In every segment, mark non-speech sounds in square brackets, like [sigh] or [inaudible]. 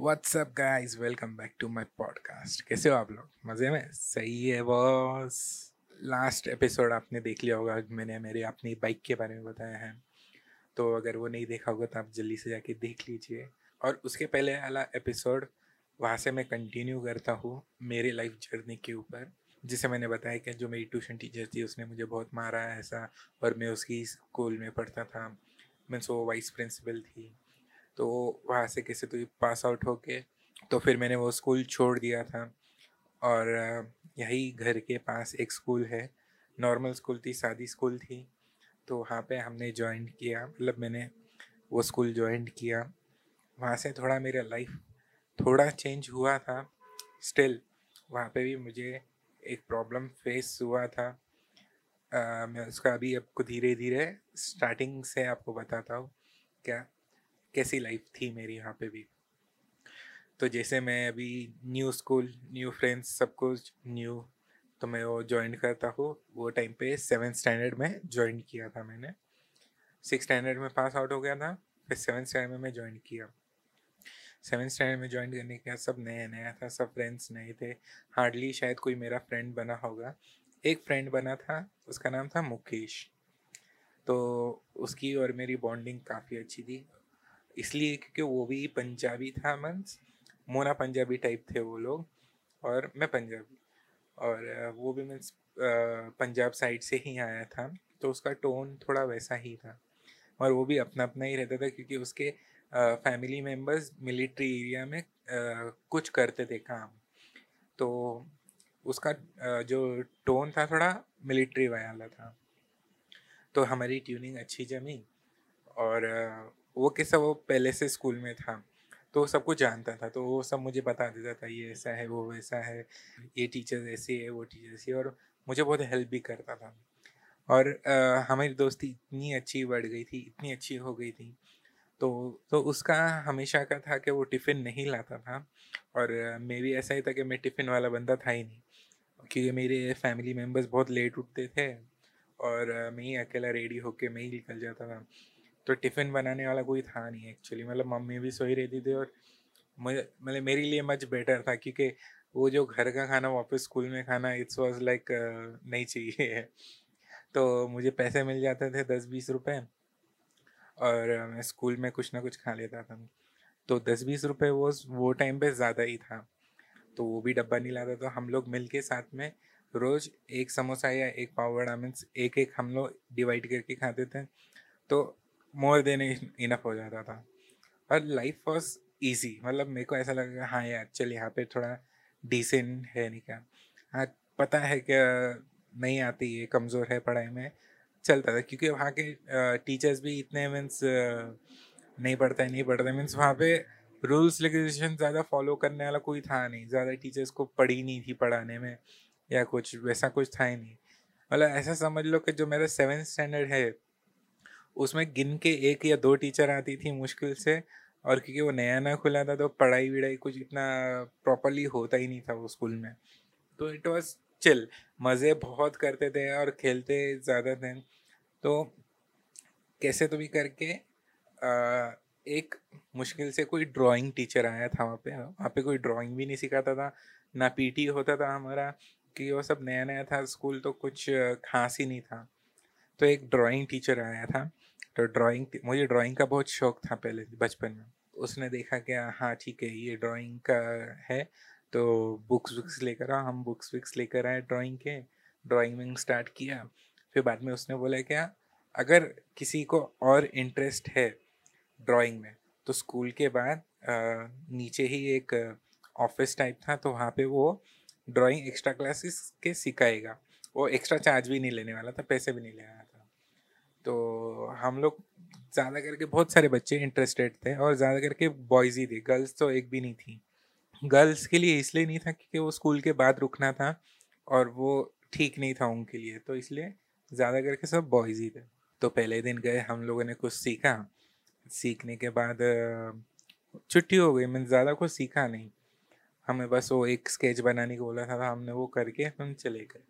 What's up guys welcome back to my podcast कैसे हो आप लोग? मज़े में? सही है, बॉस। लास्ट एपिसोड आपने देख लिया होगा, मैंने मेरे अपनी बाइक के बारे में बताया है। तो अगर वो नहीं देखा होगा तो आप जल्दी से जाके देख लीजिए। और उसके पहले वाला एपिसोड वहाँ से मैं कंटिन्यू करता हूँ मेरे लाइफ जर्नी के ऊपर। जिसे मैंने बताया कि जो मेरी ट्यूशन टीचर थी, उसने मुझे बहुत मारा ऐसा, और मैं उसकी स्कूल में पढ़ता था। मीन्स वो वाइस प्रिंसिपल थी। तो वहाँ से कैसे तो पास आउट होके तो फिर मैंने वो स्कूल छोड़ दिया था। और यही घर के पास एक स्कूल है। नॉर्मल स्कूल थी सादी स्कूल थी। तो वहाँ पे हमने ज्वाइन किया मतलब मैंने वो स्कूल ज्वाइन किया। वहाँ से थोड़ा मेरा लाइफ थोड़ा चेंज हुआ था। स्टिल वहाँ पे भी मुझे एक प्रॉब्लम फेस हुआ था। आ, मैं उसका अभी आपको धीरे धीरे स्टार्टिंग से आपको बताता हूँ क्या कैसी लाइफ थी मेरी यहाँ पे भी। तो जैसे मैं अभी न्यू स्कूल न्यू फ्रेंड्स सब कुछ न्यू तो मैं वो ज्वाइन करता हूँ। वो टाइम पे सेवन स्टैंडर्ड में ज्वाइन किया था मैंने। सिक्स स्टैंडर्ड में पास आउट हो गया था, फिर सेवन स्टैंडर्ड में मैं ज्वाइन किया। सेवन स्टैंडर्ड में ज्वाइन करने के बाद सब नया नया था, सब फ्रेंड्स नए थे। हार्डली शायद कोई मेरा फ्रेंड बना होगा। एक फ्रेंड बना था, उसका नाम था मुकेश। तो उसकी और मेरी बॉन्डिंग काफ़ी अच्छी थी। इसलिए क्योंकि वो भी पंजाबी था मीन्स मोना पंजाबी टाइप थे वो लोग और मैं पंजाबी और वो भी मीन्स पंजाब साइड से ही आया था तो उसका टोन थोड़ा वैसा ही था और वो भी अपना अपना ही रहता था क्योंकि उसके फैमिली मेंबर्स मिलिट्री एरिया में आ, कुछ करते थे काम। तो उसका आ, जो टोन था थोड़ा मिलिट्री वाला था। तो हमारी ट्यूनिंग अच्छी जमी और वो कैसा वो पहले से स्कूल में था तो सब कुछ जानता था तो वो सब मुझे बता देता था ये ऐसा है वो वैसा है ये टीचर ऐसे है वो टीचर ऐसी और मुझे बहुत हेल्प भी करता था। और आ, हमारी दोस्ती इतनी अच्छी बढ़ गई थी इतनी अच्छी हो गई थी तो तो उसका हमेशा का था कि वो टिफ़िन नहीं लाता था और मैं भी ऐसा ही था कि मैं टिफ़िन वाला बंदा था ही नहीं क्योंकि मेरे फैमिली मेंबर्स बहुत लेट उठते थे और मैं ही अकेला रेडी होके मैं ही निकल जाता था। तो टिफ़िन बनाने वाला कोई था नहीं एक्चुअली मतलब मम्मी भी सोई रहती थी और मतलब मेरे लिए मच बेटर था क्योंकि वो जो घर का खाना वापस स्कूल में खाना इट्स वॉज़ लाइक नहीं चाहिए। तो मुझे पैसे मिल जाते थे दस बीस रुपये और मैं स्कूल में कुछ ना कुछ खा लेता था। तो दस बीस रुपये वो वो टाइम पे ज़्यादा ही था। तो वो भी डब्बा नहीं लाता तो हम लोग मिल के साथ में रोज़ एक समोसा या एक पाव बड़ा मीन्स एक एक हम लोग डिवाइड करके खाते थे। तो मोर देन इनफ हो जाता था। और लाइफ वॉज़ ईजी मतलब मेरे को ऐसा लगा हाँ यार, चल यहाँ पे थोड़ा डिसेंट है नहीं क्या। हाँ पता है कि नहीं आती है कमज़ोर है पढ़ाई में। चलता था, क्योंकि वहाँ के टीचर्स भी इतने मीन्स नहीं पढ़ता नहीं पढ़ता। मीन्स वहाँ पे रूल्स रेगुलेशन ज़्यादा फॉलो करने वाला कोई था नहीं। ज़्यादा टीचर्स को पढ़ी नहीं थी पढ़ाने में, या कुछ, वैसा कुछ था ही नहीं। मतलब ऐसा समझ लो कि जो मेरा सेवन स्टैंडर्ड है उसमें गिन के एक या दो टीचर आती थी मुश्किल से और क्योंकि वो नया नया खुला था तो पढ़ाई विढ़ाई कुछ इतना प्रॉपरली होता ही नहीं था वो स्कूल में। तो इट वॉज़ चिल मज़े बहुत करते थे और खेलते ज़्यादा थे। तो कैसे तो भी करके आ, एक मुश्किल से कोई ड्राइंग टीचर आया था वहाँ पे वहाँ पे कोई ड्राइंग भी नहीं सिखाता था ना पीटी होता था हमारा कि वो सब नया नया था स्कूल तो कुछ खास ही नहीं था। तो एक ड्राइंग टीचर आया था। तो ड्राइंग मुझे ड्राइंग का बहुत शौक था पहले बचपन में। उसने देखा कि हाँ ठीक है, ये ड्राइंग का है तो बुक्स वुक्स लेकर आ हम बुक्स वुक्स लेकर आए ड्राइंग के ड्राइंग स्टार्ट किया। फिर बाद में उसने बोला क्या अगर किसी को और इंटरेस्ट है ड्राइंग में तो स्कूल के बाद नीचे ही एक ऑफ़िस टाइप था तो वहाँ पे वो ड्राइंग एक्स्ट्रा क्लासेस के सिखाएगा। वो एक्स्ट्रा चार्ज भी नहीं लेने वाला था, पैसे भी नहीं लेने वाला तो हम लोग ज़्यादा करके बहुत सारे बच्चे इंटरेस्टेड थे और ज़्यादा करके बॉयज़ ही थे। गर्ल्स तो एक भी नहीं थी। गर्ल्स के लिए इसलिए नहीं था क्योंकि वो स्कूल के बाद रुकना था और वो ठीक नहीं था उनके लिए। तो इसलिए ज़्यादा करके सब बॉयज़ ही थे। तो पहले दिन गए, हम लोगों ने कुछ सीखा। सीखने के बाद छुट्टी हो गई, मैंने ज़्यादा कुछ सीखा नहीं। हमें बस वो एक स्केच बनाने को बोला था, हमने वो करके हम चले गए।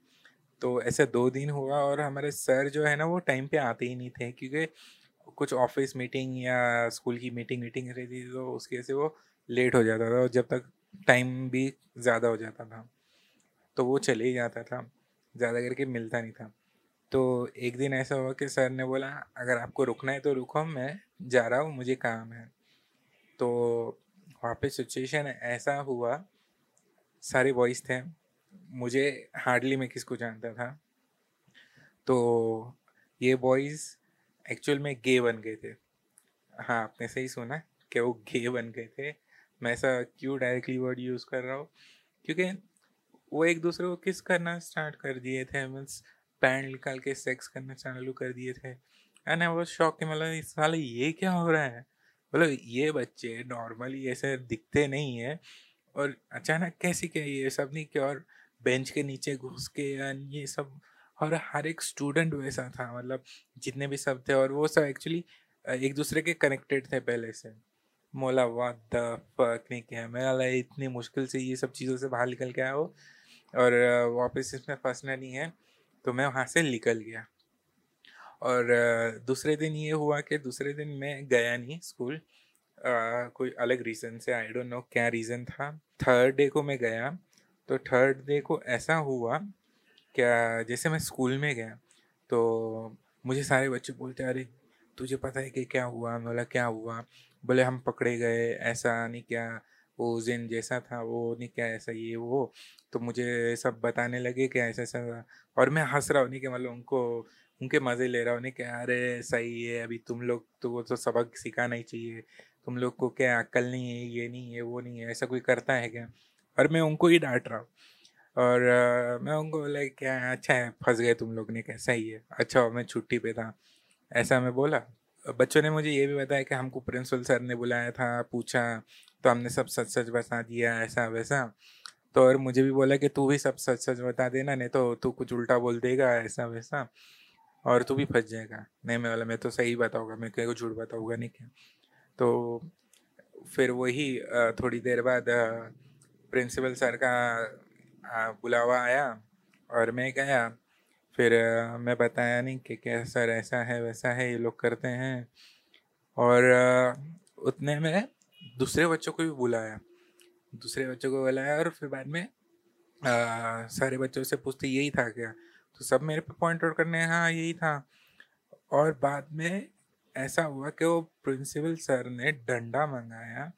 तो ऐसे दो दिन हुआ और हमारे सर जो है ना, वो टाइम पे आते ही नहीं थे क्योंकि कुछ ऑफ़िस मीटिंग या स्कूल की मीटिंग वीटिंग रहती थी तो उसकी से वो लेट हो जाता था और जब तक टाइम भी ज़्यादा हो जाता था तो वो चले ही जाता था, ज़्यादा करके मिलता नहीं था। तो एक दिन ऐसा हुआ कि सर ने बोला, अगर आपको रुकना है तो रुको, मैं जा रहा हूँ, मुझे काम है। तो वहाँ पे सिचुएशन ऐसा हुआ, सारे बॉयज़ थे। मुझे हार्डली मैं किसको जानता था। तो ये बॉयज़ एक्चुअल में गे बन गए थे। हाँ आपने सही सुना कि वो गे बन गए थे। मैं ऐसा क्यों डायरेक्टली वर्ड यूज़ कर रहा हूँ? क्योंकि वो एक दूसरे को किस करना स्टार्ट कर दिए थे मीन्स पैंट निकाल के सेक्स करना चालू कर दिए थे। एंड आई वॉज़ शॉक मतलब इस साल ये क्या हो रहा है? मतलब ये बच्चे नॉर्मली ऐसे दिखते नहीं है। और अचानक कैसे क्या ये सब नहीं क्या और बेंच के नीचे घुस के ये सब। और हर एक स्टूडेंट वैसा था मतलब जितने भी सब थे और वो सब एक्चुअली एक दूसरे के कनेक्टेड थे पहले से। मोला वाट द फक नहीं किया मैं इतनी मुश्किल से ये सब चीज़ों से बाहर निकल के आया हो और वापस इसमें फंसना नहीं है तो मैं वहाँ से निकल गया। और दूसरे दिन ये हुआ कि दूसरे दिन मैं गया नहीं स्कूल कोई अलग रीज़न से आई डोंट नो क्या रीज़न था। थर्ड डे को मैं गया। तो थर्ड डे को ऐसा हुआ, क्या जैसे मैं स्कूल में गया तो मुझे सारे बच्चे बोलते, अरे, तुझे पता है कि क्या हुआ? बोला, क्या हुआ? बोले, हम पकड़े गए, ऐसा नहीं क्या, वो जिन जैसा था, वो नहीं क्या, ऐसा ये, वो। तो मुझे सब बताने लगे कि ऐसा ऐसा और मैं हंस रहा हूँ, नहीं कि मतलब उनको, उनके मज़े ले रहा हूँ, नहीं कि, अरे, सही है, अभी तुम लोग तो वो तो सबक सिखाना ही चाहिए, तुम लोग को क्या अक्ल नहीं है, ये नहीं है, वो नहीं है, ऐसा कोई करता है क्या? और मैं उनको ही डांट रहा हूँ। और आ, मैं उनको बोला क्या अच्छा है फंस गए तुम लोग ने कैसा ही है अच्छा मैं छुट्टी पे था। ऐसा मैं बोला। बच्चों ने मुझे ये भी बताया कि हमको प्रिंसिपल सर ने बुलाया था पूछा तो हमने सब सच सच बता दिया ऐसा वैसा। तो और मुझे भी बोला कि तू भी सब सच सच बता देना नहीं तो तू कुछ उल्टा बोल देगा ऐसा वैसा। और तू भी फंस जाएगा। नहीं मैं वाला मैं तो सही बताऊँगा मैं कहीं को झूठ बताऊँगा नहीं क्या? तो फिर वही थोड़ी देर बाद प्रिंसिपल सर का बुलावा आया और मैं गया। फिर मैं बताया नहीं कि क्या सर ऐसा है वैसा है ये लोग करते हैं। और उतने में दूसरे बच्चों को भी बुलाया। दूसरे बच्चों को बुलाया और फिर बाद में आ, सारे बच्चों से पूछते यही था क्या? तो सब मेरे पे पॉइंट आउट करने हाँ यही था। और बाद में ऐसा हुआ कि वो प्रिंसिपल सर ने डंडा मंगाया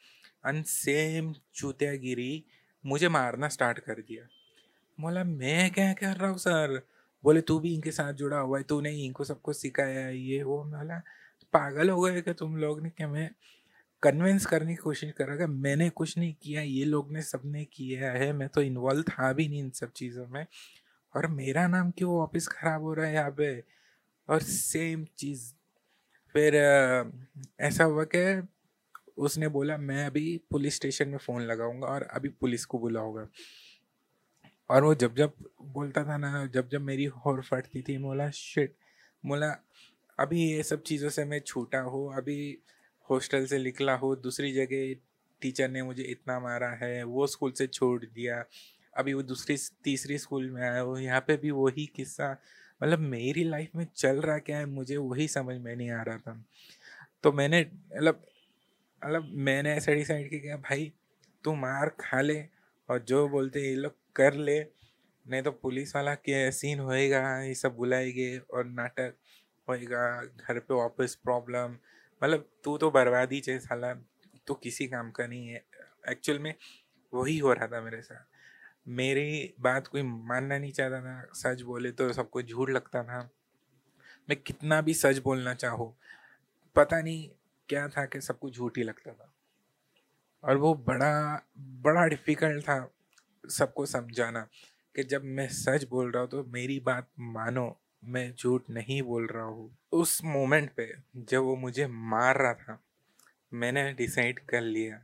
अन सेम चूतियागिरी मुझे मारना स्टार्ट कर दिया। बोला, मैं क्या कर रहा हूँ सर? बोले, तू भी इनके साथ जुड़ा हुआ है तू नहीं इनको सबको सिखाया है, ये वो। बोला, पागल हो गए कि तुम लोग ने? क्या मैं कन्विंस करने की कोशिश कर रहा था मैंने कुछ नहीं किया? ये लोग ने सबने किया है। मैं तो इन्वॉल्व था भी नहीं इन सब चीज़ों में। और मेरा नाम क्यों वापस ख़राब हो रहा है यहाँ पे? और सेम चीज़। फिर ऐसा हुआ कि उसने बोला, मैं अभी पुलिस स्टेशन में फ़ोन लगाऊँगा और अभी पुलिस को बुलाऊँगा। और वो जब जब बोलता था ना, जब जब मेरी होर फटती थी मोला शिट। मोला अभी ये सब चीज़ों से मैं छूटा हो, अभी हॉस्टल से निकला हो, दूसरी जगह टीचर ने मुझे इतना मारा है, वो स्कूल से छोड़ दिया, अभी वो दूसरी तीसरी स्कूल में आया हो, यहाँ पे भी वही किस्सा। मतलब मेरी लाइफ में चल रहा क्या है, मुझे वही समझ में नहीं आ रहा था। तो मैंने मतलब मतलब मैंने ऐसा डिसाइड किया भाई, तू मार खा ले और जो बोलते ये लोग कर ले। नहीं तो पुलिस वाला के सीन होएगा, ये सब बुलाएँगे और नाटक होएगा, घर पे वापस प्रॉब्लम मतलब तू तो बर्बादी चाहिए साला तो किसी काम का नहीं है। एक्चुअल में वही हो रहा था मेरे साथ। मेरी बात कोई मानना नहीं चाहता था, सच बोले तो सबको झूठ लगता था। मैं कितना भी सच बोलना चाहूँ, पता नहीं क्या था कि सबको झूठ ही लगता था। और वो बड़ा बड़ा डिफ़िकल्ट था सबको समझाना कि जब मैं सच बोल रहा हूँ तो मेरी बात मानो, मैं झूठ नहीं बोल रहा हूँ। उस मोमेंट पे जब वो मुझे मार रहा था, मैंने डिसाइड कर लिया,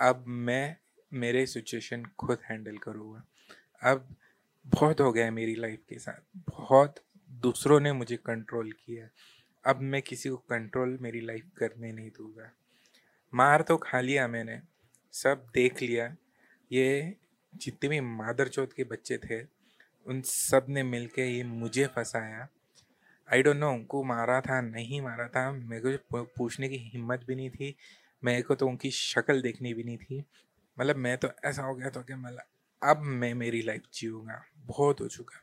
अब मैं मेरे सिचुएशन खुद हैंडल करूँगा। अब बहुत हो गया मेरी लाइफ के साथ, बहुत दूसरों ने मुझे कंट्रोल किया। अब मैं किसी को कंट्रोल मेरी लाइफ करने नहीं दूँगा। मार तो खा लिया मैंने, सब देख लिया। ये जितने भी मादर चौथ के बच्चे थे, उन सबने मिल के ये मुझे फंसाया। आई डोंट नो उनको मारा था, नहीं मारा था, मेरे को पूछने की हिम्मत भी नहीं थी, मेरे को तो उनकी शक्ल देखनी भी नहीं थी। मतलब मैं तो ऐसा हो गया था कि मतलब अब मैं मेरी लाइफ जीऊँगा, बहुत हो चुका।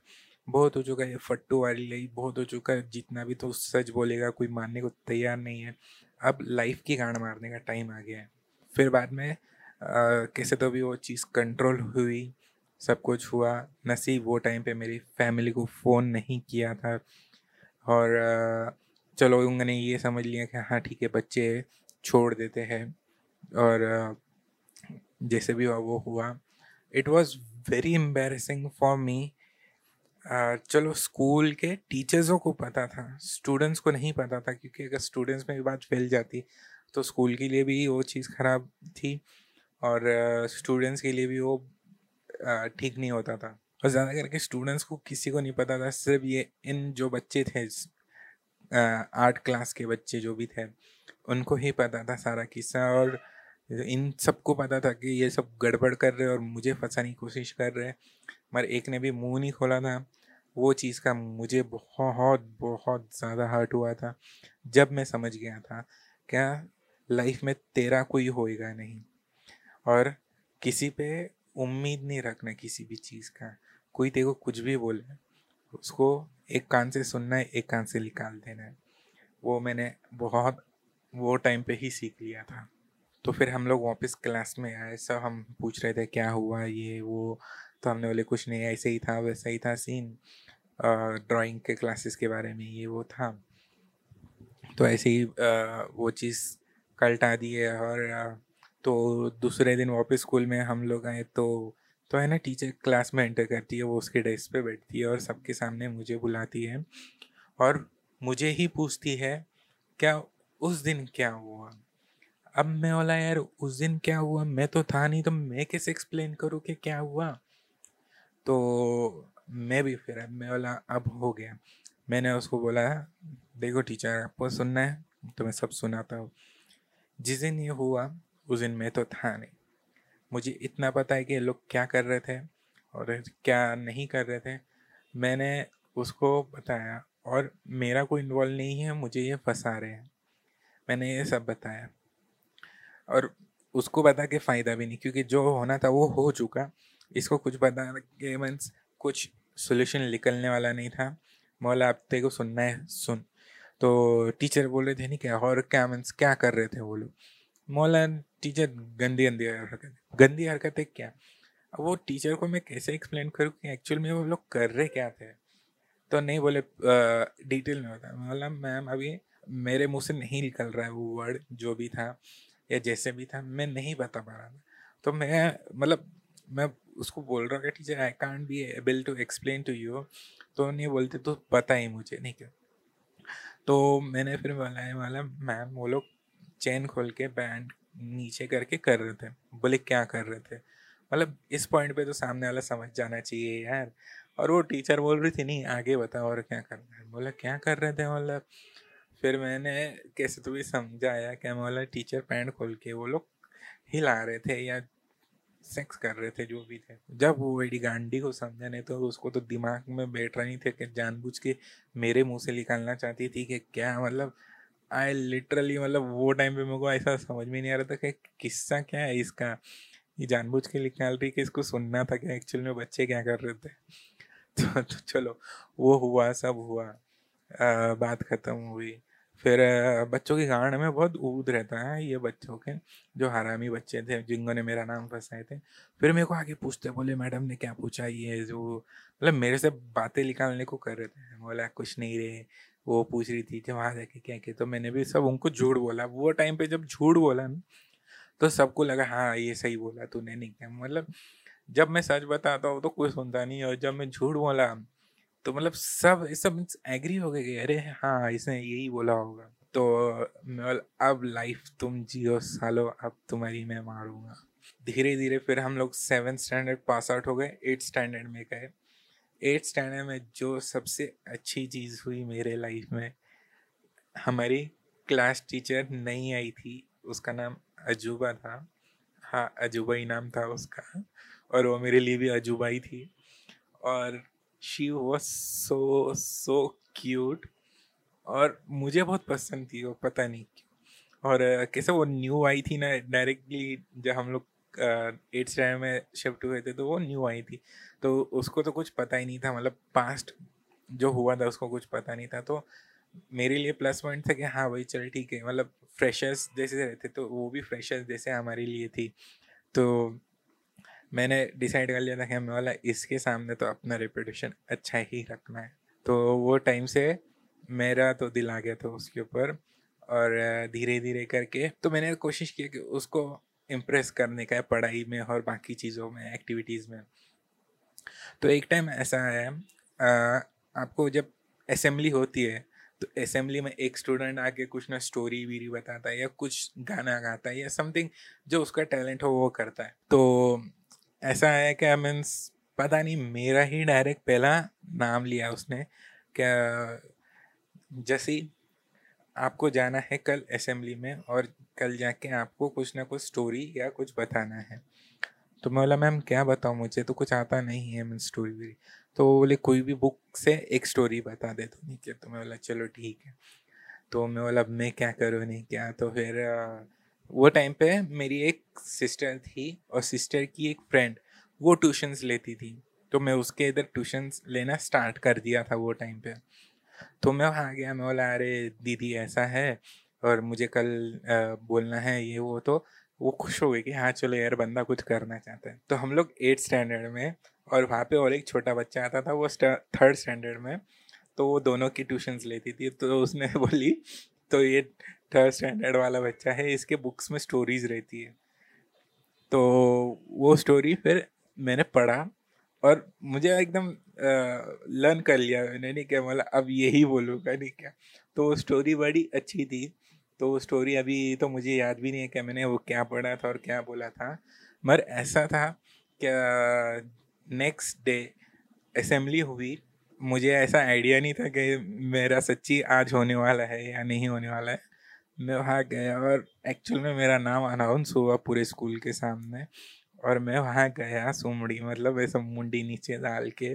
बहुत हो चुका है फट्टू वाली लाइफ बहुत हो चुका है जितना भी तो सच बोलेगा कोई मानने को तैयार नहीं है। अब लाइफ की गांड मारने का टाइम आ गया है। फिर बाद में आ, कैसे तो भी वो चीज़ कंट्रोल हुई सब कुछ हुआ नसीब वो टाइम पे मेरी फैमिली को फ़ोन नहीं किया था। और आ, चलो उन्होंने ये समझ लिया कि हाँ ठीक है बच्चे छोड़ देते हैं। और जैसे भी हुआ वो हुआ। It was very embarrassing for me चलो स्कूल के टीचर्सों को पता था, स्टूडेंट्स को नहीं पता था क्योंकि अगर स्टूडेंट्स में भी बात फैल जाती तो स्कूल के लिए भी वो चीज़ ख़राब थी और स्टूडेंट्स के लिए भी वो ठीक नहीं होता था। और ज़्यादा करके स्टूडेंट्स को किसी को नहीं पता था, सिर्फ़ ये इन जो बच्चे थे आर्ट क्लास के बच्चे जो भी थे, उनको ही पता था सारा किस्सा और इन सबको पता था कि ये सब गड़बड़ कर रहे और मुझे फंसाने की कोशिश कर रहे मगर एक ने भी मुँह नहीं खोला था। वो चीज़ का मुझे बहुत बहुत ज़्यादा हर्ट हुआ था। जब मैं समझ गया था, क्या लाइफ में तेरा कोई होएगा नहीं। और किसी पे उम्मीद नहीं रखना किसी भी चीज़ का। कोई तेरे को कुछ भी बोले, उसको एक कान से सुनना है, एक कान से निकाल देना है। वो मैंने बहुत, वो टाइम पे ही सीख लिया था। तो फिर हम लोग वापस क्लास में आए सब हम पूछ रहे थे क्या हुआ ये वो? तो हमने बोले कुछ नहीं ऐसे ही था वैसा ही था सीन ड्राइंग के क्लासेस के बारे में ये वो था। तो ऐसे ही आ, वो चीज़ कल्टा दिए और आ, तो दूसरे दिन वापस स्कूल में हम लोग आए तो तो है ना टीचर क्लास में एंटर करती है वो उसके डेस्क पे बैठती है और सबके सामने मुझे बुलाती है और मुझे ही पूछती है क्या उस दिन क्या हुआ? अब मैं बोला, यार, उस दिन क्या हुआ? मैं तो था नहीं तो मैं कैसे एक्सप्लेन करूँ कि क्या हुआ? तो मैं भी फिर, अब मैं बोला, अब हो गया। मैंने उसको बोला, देखो टीचर आपको सुनना है तो मैं सब सुनाता हूँ। जिस दिन ये हुआ, उस दिन मैं तो था नहीं। मुझे इतना पता है कि लोग क्या कर रहे थे और क्या नहीं कर रहे थे। मैंने उसको बताया, और मेरा कोई इन्वॉल्व नहीं है, मुझे ये फंसा रहे हैं। मैंने ये सब बताया। और उसको बता के फ़ायदा भी नहीं, क्योंकि जो होना था वो हो चुका। इसको कुछ बता के मीन्स कुछ सोल्यूशन निकलने वाला नहीं था। मौला, आप तेरे को सुनना है, सुन। तो टीचर बोल रहे थे, नहीं, क्या, और क्या मीन्स क्या कर रहे थे वो लोग? मौला टीचर गंदी गंदी हरकत, गंदी हरकतें क्या? अब वो टीचर को मैं कैसे एक्सप्लेन करूँ कि एक्चुअल में वो लोग कर रहे क्या थे? तो नहीं बोले डिटेल में होता मौला, मैम, अभी मेरे मुँह से नहीं निकल रहा है वो वर्ड जो भी था। या जैसे भी था, मैं नहीं बता पा रहा था। तो मैं मतलब मैं उसको बोल रहा हूँ teacher I can't be able to explain to you तो नहीं बोलते तो पता ही मुझे, नहीं क्या? तो मैंने फिर बोला वाला मैम, वो लोग चैन खोल के बैंड नीचे करके कर रहे थे। बोले, क्या कर रहे थे? मतलब इस पॉइंट पे तो सामने वाला समझ जाना चाहिए यार। और वो टीचर बोल रही थी, नहीं, आगे बताओ और क्या करना है? बोला, क्या कर रहे थे? मतलब फिर मैंने कैसे तो भी समझाया क्या बोला टीचर पैंट खोल के वो लोग हिला रहे थे या सेक्स कर रहे थे जो भी थे। जब वो एडी गांडी को समझा नहीं तो उसको तो दिमाग में बैठ रही थे कि जानबूझ के मेरे मुँह से निकालना चाहती थी कि क्या मतलब आई लिटरली मतलब वो टाइम पे मेरे को ऐसा समझ में नहीं आ रहा था कि किस्सा क्या है इसका। ये जानबूझ के निकाल रही कि इसको सुनना था कि एक्चुअल में बच्चे क्या कर रहे थे। [laughs] तो, तो चलो वो हुआ सब हुआ। आ, बात ख़त्म हुई। फिर बच्चों की गांड में बहुत ऊद रहता है ये बच्चों के, जो हरामी बच्चे थे, जिन्होंने मेरा नाम फंसाए थे। फिर मेरे को आगे पूछते बोले, मैडम ने क्या पूछा ये जो? मतलब मेरे से बातें निकालने को कर रहे थे। बोला, कुछ नहीं रहे वो पूछ रही थी कि वहाँ जाके क्या किया? तो मैंने भी सब उनको झूठ बोला। वो टाइम पे जब झूठ बोला ना तो सबको लगा हाँ ये सही बोला तूने, नहीं किया? मतलब जब मैं सच बताता हूँ तो कोई सुनता नहीं और जब मैं झूठ बोला तो मतलब सब सब एग्री हो गए अरे हाँ इसने यही बोला होगा। तो अब लाइफ तुम जियो सालो, अब तुम्हारी मैं मारूँगा। धीरे धीरे फिर हम लोग सेवन स्टैंडर्ड पास आउट हो गए एट स्टैंडर्ड में गए। एट स्टैंडर्ड में जो सबसे अच्छी चीज़ हुई मेरे लाइफ में, हमारी क्लास टीचर नहीं आई थी, उसका नाम अजूबा था। हाँ अजूबा ही नाम था उसका, और वो मेरे लिए भी अजूबा ही थी। और she was so so cute और मुझे बहुत पसंद थी वो, पता नहीं क्यों। और कैसे वो न्यू आई थी ना डायरेक्टली जब हम लोग एट स्टैंडर्ड में शिफ्ट हुए थे तो वो न्यू आई थी। तो उसको तो कुछ पता ही नहीं था मतलब पास्ट जो हुआ था उसको कुछ पता नहीं था। तो मेरे लिए प्लस पॉइंट था कि हाँ भाई, चल ठीक है मतलब फ्रेशर्स जैसे रहते तो वो भी फ्रेशर्स जैसे हमारे लिए थी। तो मैंने डिसाइड कर लिया था कि हमें वाला इसके सामने तो अपना रेपुटेशन अच्छा ही रखना है। तो वो टाइम से मेरा तो दिल आ गया था उसके ऊपर और धीरे धीरे करके तो मैंने कोशिश की कि उसको इम्प्रेस करने का है पढ़ाई में और बाकी चीज़ों में एक्टिविटीज़ में। तो एक टाइम ऐसा है आपको जब असेंबली होती है तो असेंबली में एक स्टूडेंट आके कुछ ना स्टोरी वीरी बताता है या कुछ गाना गाता है या समथिंग जो उसका टैलेंट हो, वो करता है। तो ऐसा है क्या मीन्स पता नहीं, मेरा ही डायरेक्ट पहला नाम लिया उसने। क्या जैसे आपको जाना है कल असेंबली में और कल जाके आपको कुछ ना कुछ स्टोरी या कुछ बताना है। तो मैं बोला, मैम, क्या बताऊँ? मुझे तो कुछ आता नहीं है मीन स्टोरी वीरी तो बोले, कोई भी बुक से एक स्टोरी बता दे तो नहीं क्या? तो मैं बोला, चलो ठीक है। तो मैं बोला मैं क्या करूँ? नहीं क्या? तो फिर वो टाइम पे मेरी एक सिस्टर थी और सिस्टर की एक फ्रेंड वो ट्यूशन्स लेती थी। तो मैं उसके इधर ट्यूशन्स लेना स्टार्ट कर दिया था वो टाइम पे। तो मैं वहाँ गया मैं बोला अरे दीदी ऐसा है और मुझे कल आ, बोलना है ये वो। तो वो खुश हो गई कि हाँ चलो यार बंदा कुछ करना चाहता है। तो हम लोग एट स्टैंडर्ड में और वहाँ पे और एक छोटा बच्चा आता था वो थर्ड स्टैंडर्ड में तो वो दोनों की ट्यूशन्स लेती थी। तो उसने [laughs] बोली तो ये थर्ड स्टैंडर्ड वाला बच्चा है, इसके बुक्स में स्टोरीज रहती है। तो वो स्टोरी फिर मैंने पढ़ा और मुझे एकदम लर्न कर लिया मैंने, नहीं क्या मतलब अब यही बोलूँगा, नहीं क्या। तो वो स्टोरी बड़ी अच्छी थी तो वो स्टोरी अभी तो मुझे याद भी नहीं है कि मैंने वो क्या पढ़ा था और क्या बोला था। मगर ऐसा था क्या नेक्स्ट डे असेंबली हुई, मुझे ऐसा आइडिया नहीं था कि मेरा सच्ची आज होने वाला है या नहीं होने वाला है। मैं वहाँ गया और एक्चुअल में मेरा नाम अनाउंस हुआ पूरे स्कूल के सामने और मैं वहाँ गया सुमड़ी मतलब ऐसा मुंडी नीचे डाल के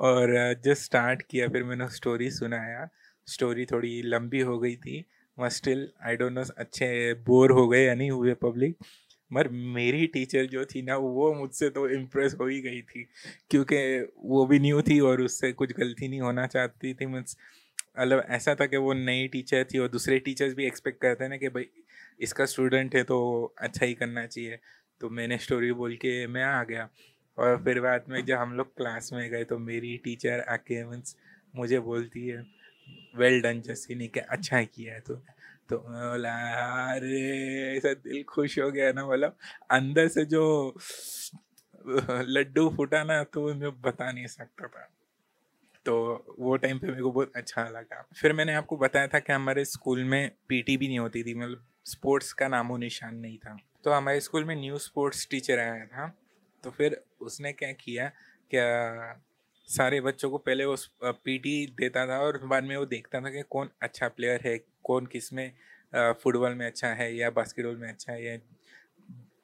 और जस्ट स्टार्ट किया, फिर मैंने स्टोरी सुनाया। स्टोरी थोड़ी लंबी हो गई थी मगर स्टिल आई डोंट नो अच्छे बोर हो गए या नहीं हुए पब्लिक मगर मेरी टीचर जो थी ना, वो मुझसे तो इम्प्रेस हो ही गई थी, क्योंकि वो भी न्यू थी और उससे कुछ गलती नहीं होना चाहती थी मीन्स मतलब ऐसा था कि वो नई टीचर थी और दूसरे टीचर्स भी एक्सपेक्ट करते हैं ना कि भाई, इसका स्टूडेंट है तो अच्छा ही करना चाहिए। तो मैंने स्टोरी बोल के मैं आ गया। और फिर बाद में जब हम लोग क्लास में गए तो मेरी टीचर आके मीन्स मुझे बोलती है वेल डन जैसी नहीं क्या अच्छा किया है तो तो बोला, अरे, ऐसा दिल खुश हो गया ना। मतलब अंदर से जो लड्डू फूटा ना तो मैं बता नहीं सकता था। तो वो टाइम पे मेरे को बहुत अच्छा लगा। फिर मैंने आपको बताया था कि हमारे स्कूल में पीटी भी नहीं होती थी मतलब स्पोर्ट्स का नामो निशान नहीं था। तो हमारे स्कूल में न्यू स्पोर्ट्स टीचर आया था। तो फिर उसने क्या किया क्या सारे बच्चों को पहले वो पीटी देता था और बाद में वो देखता था कि कौन अच्छा प्लेयर है, कौन किसमें फुटबॉल में अच्छा है या बास्केटबॉल में अच्छा है या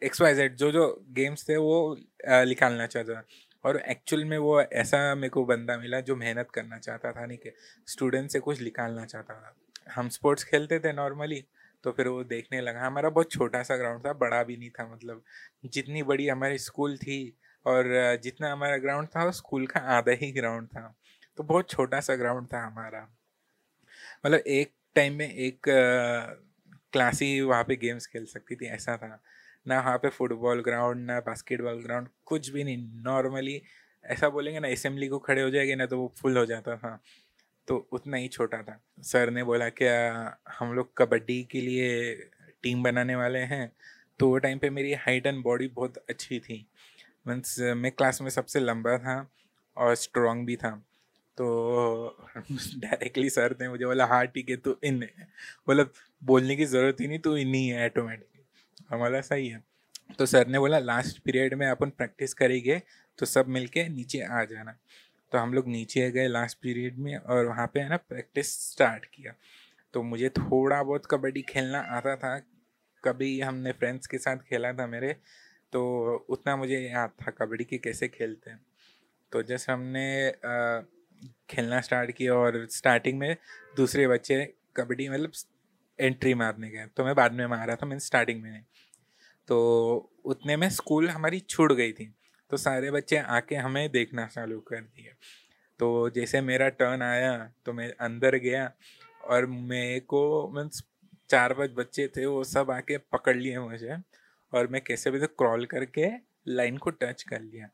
एक्स वाई जेड जो जो गेम्स थे वो निकालना चाहता था। और एक्चुअल में वो ऐसा मेरे को बंदा मिला जो मेहनत करना चाहता था, नहीं कि स्टूडेंट से कुछ निकालना चाहता था। हम स्पोर्ट्स खेलते थे नॉर्मली तो फिर वो देखने लगा। हमारा बहुत छोटा सा ग्राउंड था, बड़ा भी नहीं था मतलब जितनी बड़ी हमारी स्कूल थी और जितना हमारा ग्राउंड था वो स्कूल का आधा ही ग्राउंड था। तो बहुत छोटा सा ग्राउंड था हमारा। मतलब एक टाइम में एक क्लास ही वहाँ पे गेम्स खेल सकती थी, ऐसा था। ना वहाँ पे फुटबॉल ग्राउंड, ना बास्केटबॉल ग्राउंड, कुछ भी नहीं। नॉर्मली ऐसा बोलेंगे ना, असेंबली को खड़े हो जाएँगे ना तो वो फुल हो जाता था। तो उतना ही छोटा था। सर ने बोला, क्या हम लोग कबड्डी के लिए टीम बनाने वाले हैं? तो वो टाइम पे मेरी हाइट एंड बॉडी बहुत अच्छी थी। मीन्स मैं क्लास में सबसे लंबा था और स्ट्रॉन्ग भी था। तो [laughs] डायरेक्टली सर ने मुझे बोला हाँ ठीक है तो इन मतलब बोलने की ज़रूरत ही नहीं तो इन ही है ऑटोमेटिकली हमारा सही है तो सर ने बोला लास्ट पीरियड में अपन प्रैक्टिस करेंगे तो सब मिलके नीचे आ जाना। तो हम लोग नीचे गए लास्ट पीरियड में और वहाँ पे है ना प्रैक्टिस स्टार्ट किया। तो मुझे थोड़ा बहुत कबड्डी खेलना आता था, कभी हमने फ्रेंड्स के साथ खेला था मेरे तो उतना मुझे याद था कबड्डी के कैसे खेलते हैं। तो जैसे हमने खेलना स्टार्ट किया और स्टार्टिंग में दूसरे बच्चे कबड्डी मतलब एंट्री मारने गए। तो मैं बाद में मारा था, मैंने स्टार्टिंग में तो उतने में स्कूल हमारी छूट गई थी। तो सारे बच्चे आके हमें देखना चालू कर दिए। तो जैसे मेरा टर्न आया तो मैं अंदर गया और मेरे को मीन्स चार पाँच बच्चे थे, वो सब आके पकड़ लिए मुझे और मैं कैसे भी तो क्रॉल करके लाइन को टच कर लिया।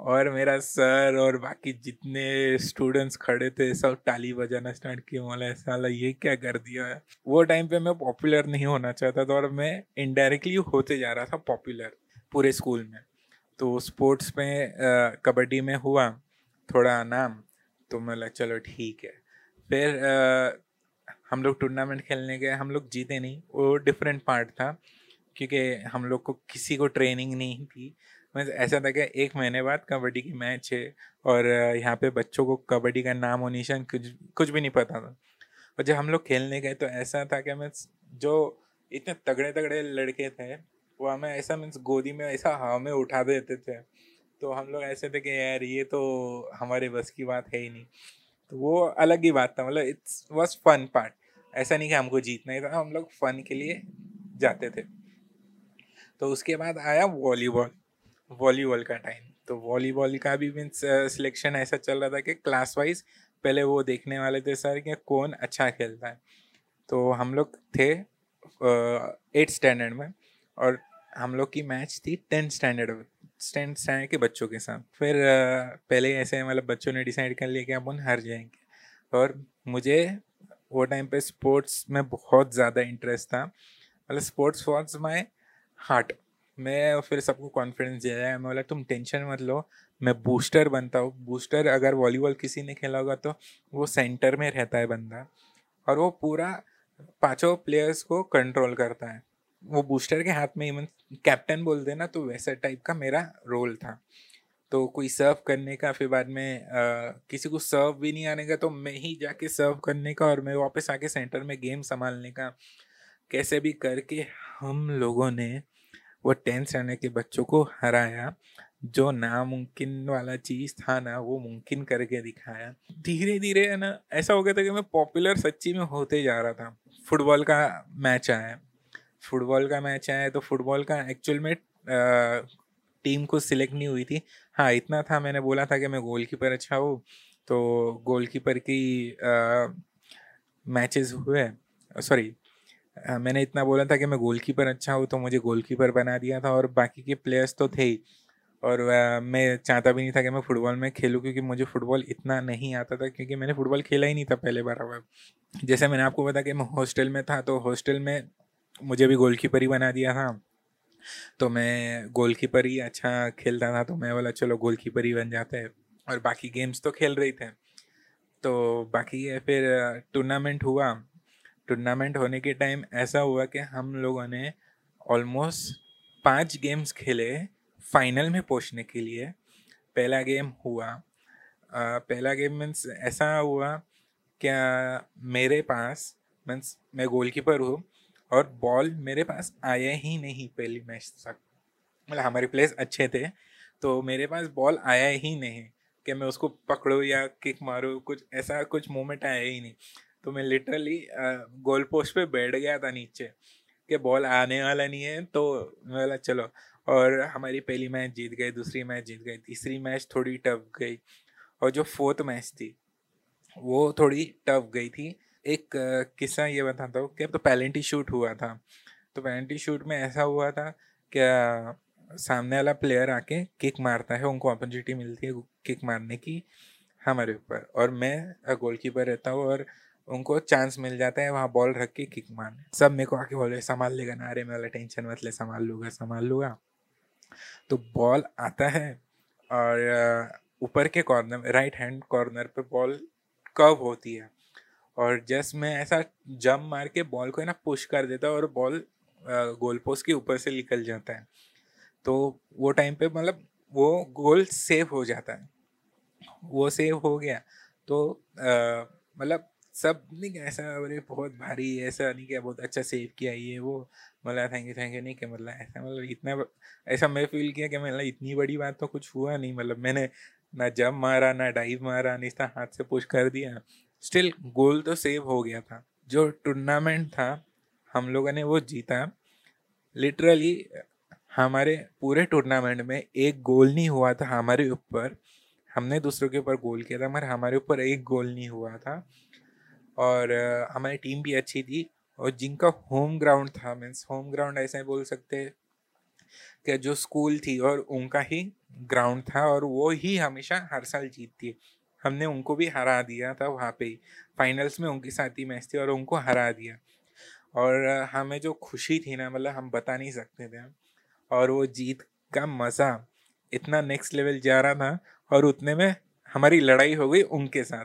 और मेरा सर और बाकी जितने स्टूडेंट्स खड़े थे सब ताली बजाना स्टार्ट किए। बोला साला ये क्या कर दिया है? वो टाइम पे मैं पॉपुलर नहीं होना चाहता था और मैं इनडायरेक्टली होते जा रहा था पॉपुलर पूरे स्कूल में। तो स्पोर्ट्स में कबड्डी में हुआ थोड़ा नाम तो मैं चलो ठीक है। फिर आ, हम लोग टूर्नामेंट खेलने गए। हम लोग जीते नहीं वो डिफरेंट पार्ट था क्योंकि हम लोग को किसी को ट्रेनिंग नहीं थी। मैं ऐसा था कि एक महीने बाद कबड्डी की मैच है और यहाँ पे बच्चों को कबड्डी का नाम और निशान कुछ कुछ भी नहीं पता था। और जब हम लोग खेलने गए तो ऐसा था कि मैं जो इतने तगड़े तगड़े लड़के थे, वो हमें ऐसा मीन्स गोदी में, ऐसा हवा में उठा देते थे। तो हम लोग ऐसे थे कि यार, ये तो हमारे बस की बात है ही नहीं। तो वो अलग ही बात था मतलब इट्स, वॉज़ फन पार्ट। ऐसा नहीं कि हमको जीतना ही था, हम लोग फन के लिए जाते थे। तो उसके बाद आया वॉलीबॉल। वॉलीबॉल का टाइम तो वॉलीबॉल का भी मीन्स सिलेक्शन ऐसा चल रहा था कि क्लास वाइज पहले वो देखने वाले थे सर कि कौन अच्छा खेलता है. तो हम लोग थे एट स्टैंडर्ड में और हम लोग की मैच थी टेंथ स्टैंडर्ड टेंथ स्टैंडर्ड के बच्चों के साथ. फिर पहले ऐसे मतलब बच्चों ने डिसाइड कर लिया कि अपन हार जाएँगे. और मुझे वो टाइम पे स्पोर्ट्स में बहुत ज़्यादा इंटरेस्ट था. मतलब स्पोर्ट्स वॉज़ माई हार्ट मैं फिर सबको कॉन्फिडेंस दिया है। मैं बोला तुम टेंशन मत लो मैं बूस्टर बनता हूँ। बूस्टर अगर वॉलीबॉल किसी ने खेला होगा तो वो सेंटर में रहता है बंदा और वो पूरा पाँचों प्लेयर्स को कंट्रोल करता है। वो बूस्टर के हाथ में इवन कैप्टन बोल देना तो वैसा टाइप का मेरा रोल था। तो कोई सर्व करने का फिर बाद में आ, किसी को सर्व भी नहीं आने का तो मैं ही जाके सर्व करने का और मैं वापस आके सेंटर में गेम संभालने का कैसे भी करके हम लोगों ने वो टेंथ स्टैंडर्ड के बच्चों को हराया, जो नामुमकिन वाला चीज़ था ना, वो मुमकिन करके दिखाया। धीरे धीरे है ना, ऐसा हो गया था कि मैं पॉपुलर सच्ची में होते जा रहा था। फुटबॉल का मैच आया। फुटबॉल का मैच आया तो फुटबॉल का एक्चुअल में टीम को सिलेक्ट नहीं हुई थी। हाँ इतना था, मैंने बोला था कि मैं गोलकीपर अच्छा हूँ तो गोलकीपर की मैचेस हुए। सॉरी मैंने इतना बोला था कि मैं गोलकीपर अच्छा हूँ तो मुझे गोलकीपर बना दिया था और बाकी के प्लेयर्स तो थे ही। और मैं चाहता भी नहीं था कि मैं फुटबॉल में खेलूँ, क्योंकि मुझे फुटबॉल इतना नहीं आता था, क्योंकि मैंने फुटबॉल खेला ही नहीं था पहले बार बार जैसे मैंने आपको बताया कि मैं हॉस्टल में था तो हॉस्टल में मुझे भी गोलकीपर ही बना दिया था। तो मैं गोलकीपर ही अच्छा खेलता था तो मैं बोला, चलो, गोलकीपर ही बन जाते हैं। और बाकी गेम्स तो खेल रही थे। तो बाकी है फिर टूर्नामेंट हुआ। टूर्नामेंट होने के टाइम ऐसा हुआ कि हम लोगों ने ऑलमोस्ट पाँच गेम्स खेले फाइनल में पहुँचने के लिए। पहला गेम हुआ। पहला गेम मीन्स ऐसा हुआ, क्या मेरे पास मीन्स मैं गोलकीपर हूँ और बॉल मेरे पास आया ही नहीं पहली मैच तक। मतलब हमारे प्लेयर्स अच्छे थे तो मेरे पास बॉल आया ही नहीं कि मैं उसको पकड़ूँ या किक मारूँ, कुछ ऐसा कुछ मोमेंट आया ही नहीं। तो मैं लिटरली गोल पोस्ट पे बैठ गया था नीचे कि बॉल आने वाला नहीं है तो बोला, चलो। और हमारी पहली मैच जीत गई दूसरी मैच जीत गई तीसरी मैच थोड़ी टफ गई। और जो फोर्थ मैच थी, वो थोड़ी टफ गई थी। एक किस्सा ये बताता हूँ कि अब तो पेलेंटी शूट हुआ था। तो पेलेंटी शूट में ऐसा हुआ था क्या सामने वाला प्लेयर आके किक मारता है, उनको अपॉर्चुनिटी मिलती है किक मारने की हमारे ऊपर। और मैं गोलकीपर रहता हूँ और उनको चांस मिल जाता है, वहाँ बॉल रख के किक मारने। सब मेरे को आके बोले संभाल लेगा ना, अरे मैं वाला टेंशन मत ले, संभाल लूँगा संभाल लूँगा। तो बॉल आता है और ऊपर के कॉर्नर राइट हैंड कॉर्नर पे बॉल कव होती है? और जस्ट मैं ऐसा जम मार के बॉल को है ना पुश कर देता और बॉल गोल पोस्ट के ऊपर से निकल जाता है। तो वो टाइम पे मतलब वो गोल सेव हो जाता है। वो सेव हो गया। तो मतलब सब, नहीं, ऐसा अरे बहुत भारी, ऐसा नहीं क्या बहुत अच्छा सेव किया ये वो। मतलब थैंक यू थैंक यू नहीं क्या मतलब ऐसा मतलब इतना ऐसा मैं फील किया कि मतलब इतनी बड़ी बात तो कुछ हुआ नहीं। मतलब मैंने ना जब मारा, ना डाइव मारा, नहीं था, हाथ से पुश कर दिया। स्टिल गोल तो सेव हो गया था। जो टूर्नामेंट था, हम लोगों ने वो जीता। लिटरली हमारे पूरे टूर्नामेंट में एक गोल नहीं हुआ था हमारे ऊपर। हमने दूसरों के ऊपर गोल किया था, मगर हमारे ऊपर एक गोल नहीं हुआ था। और हमारी टीम भी अच्छी थी और जिनका होम ग्राउंड था मीन्स होम ग्राउंड ऐसे बोल सकते कि जो स्कूल थी और उनका ही ग्राउंड था और वो ही हमेशा हर साल जीतती हमने उनको भी हरा दिया था वहाँ पे ही। फाइनल्स में उनके साथ ही मैच थी और उनको हरा दिया। और हमें जो खुशी थी ना मतलब हम बता नहीं सकते थे। और वो जीत का मज़ा इतना नेक्स्ट लेवल जा रहा था और उतने में हमारी लड़ाई हो गई उनके साथ।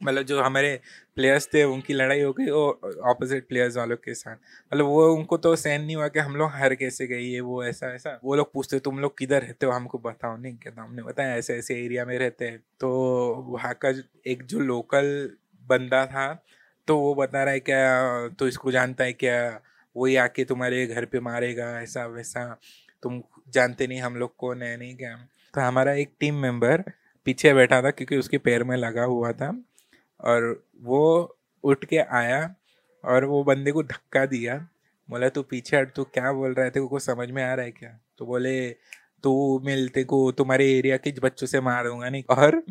मतलब जो हमारे प्लेयर्स थे, उनकी लड़ाई हो गई वो ऑपोजिट प्लेयर्स वालों के साथ। मतलब वो, उनको तो सहन नहीं हुआ कि हम लोग हार कैसे गए, ये, वो, ऐसा ऐसा। वो लोग पूछते, तुम लोग किधर रहते हो? हमको बताओ। नहीं, कहता हमने बताया, ऐसे ऐसे एरिया में रहते हैं। तो वहाँ का एक जो लोकल बंदा था तो वो बता रहा है, क्या तो इसको जानता है क्या? वही आके तुम्हारे घर पे मारेगा, ऐसा, वैसा। तुम जानते नहीं हम लोग है, नहीं क्या? तो हमारा एक टीम मेंबर पीछे बैठा था, क्योंकि उसके पैर में लगा हुआ था। और वो उठ के आया और वो बंदे को धक्का दिया। बोला, तू पीछे हट, तू क्या बोल रहा है? तेरे को समझ में आ रहा है क्या? तो बोले, तू मिलते को तुम्हारे एरिया के बच्चों से मार दूँगा नहीं? और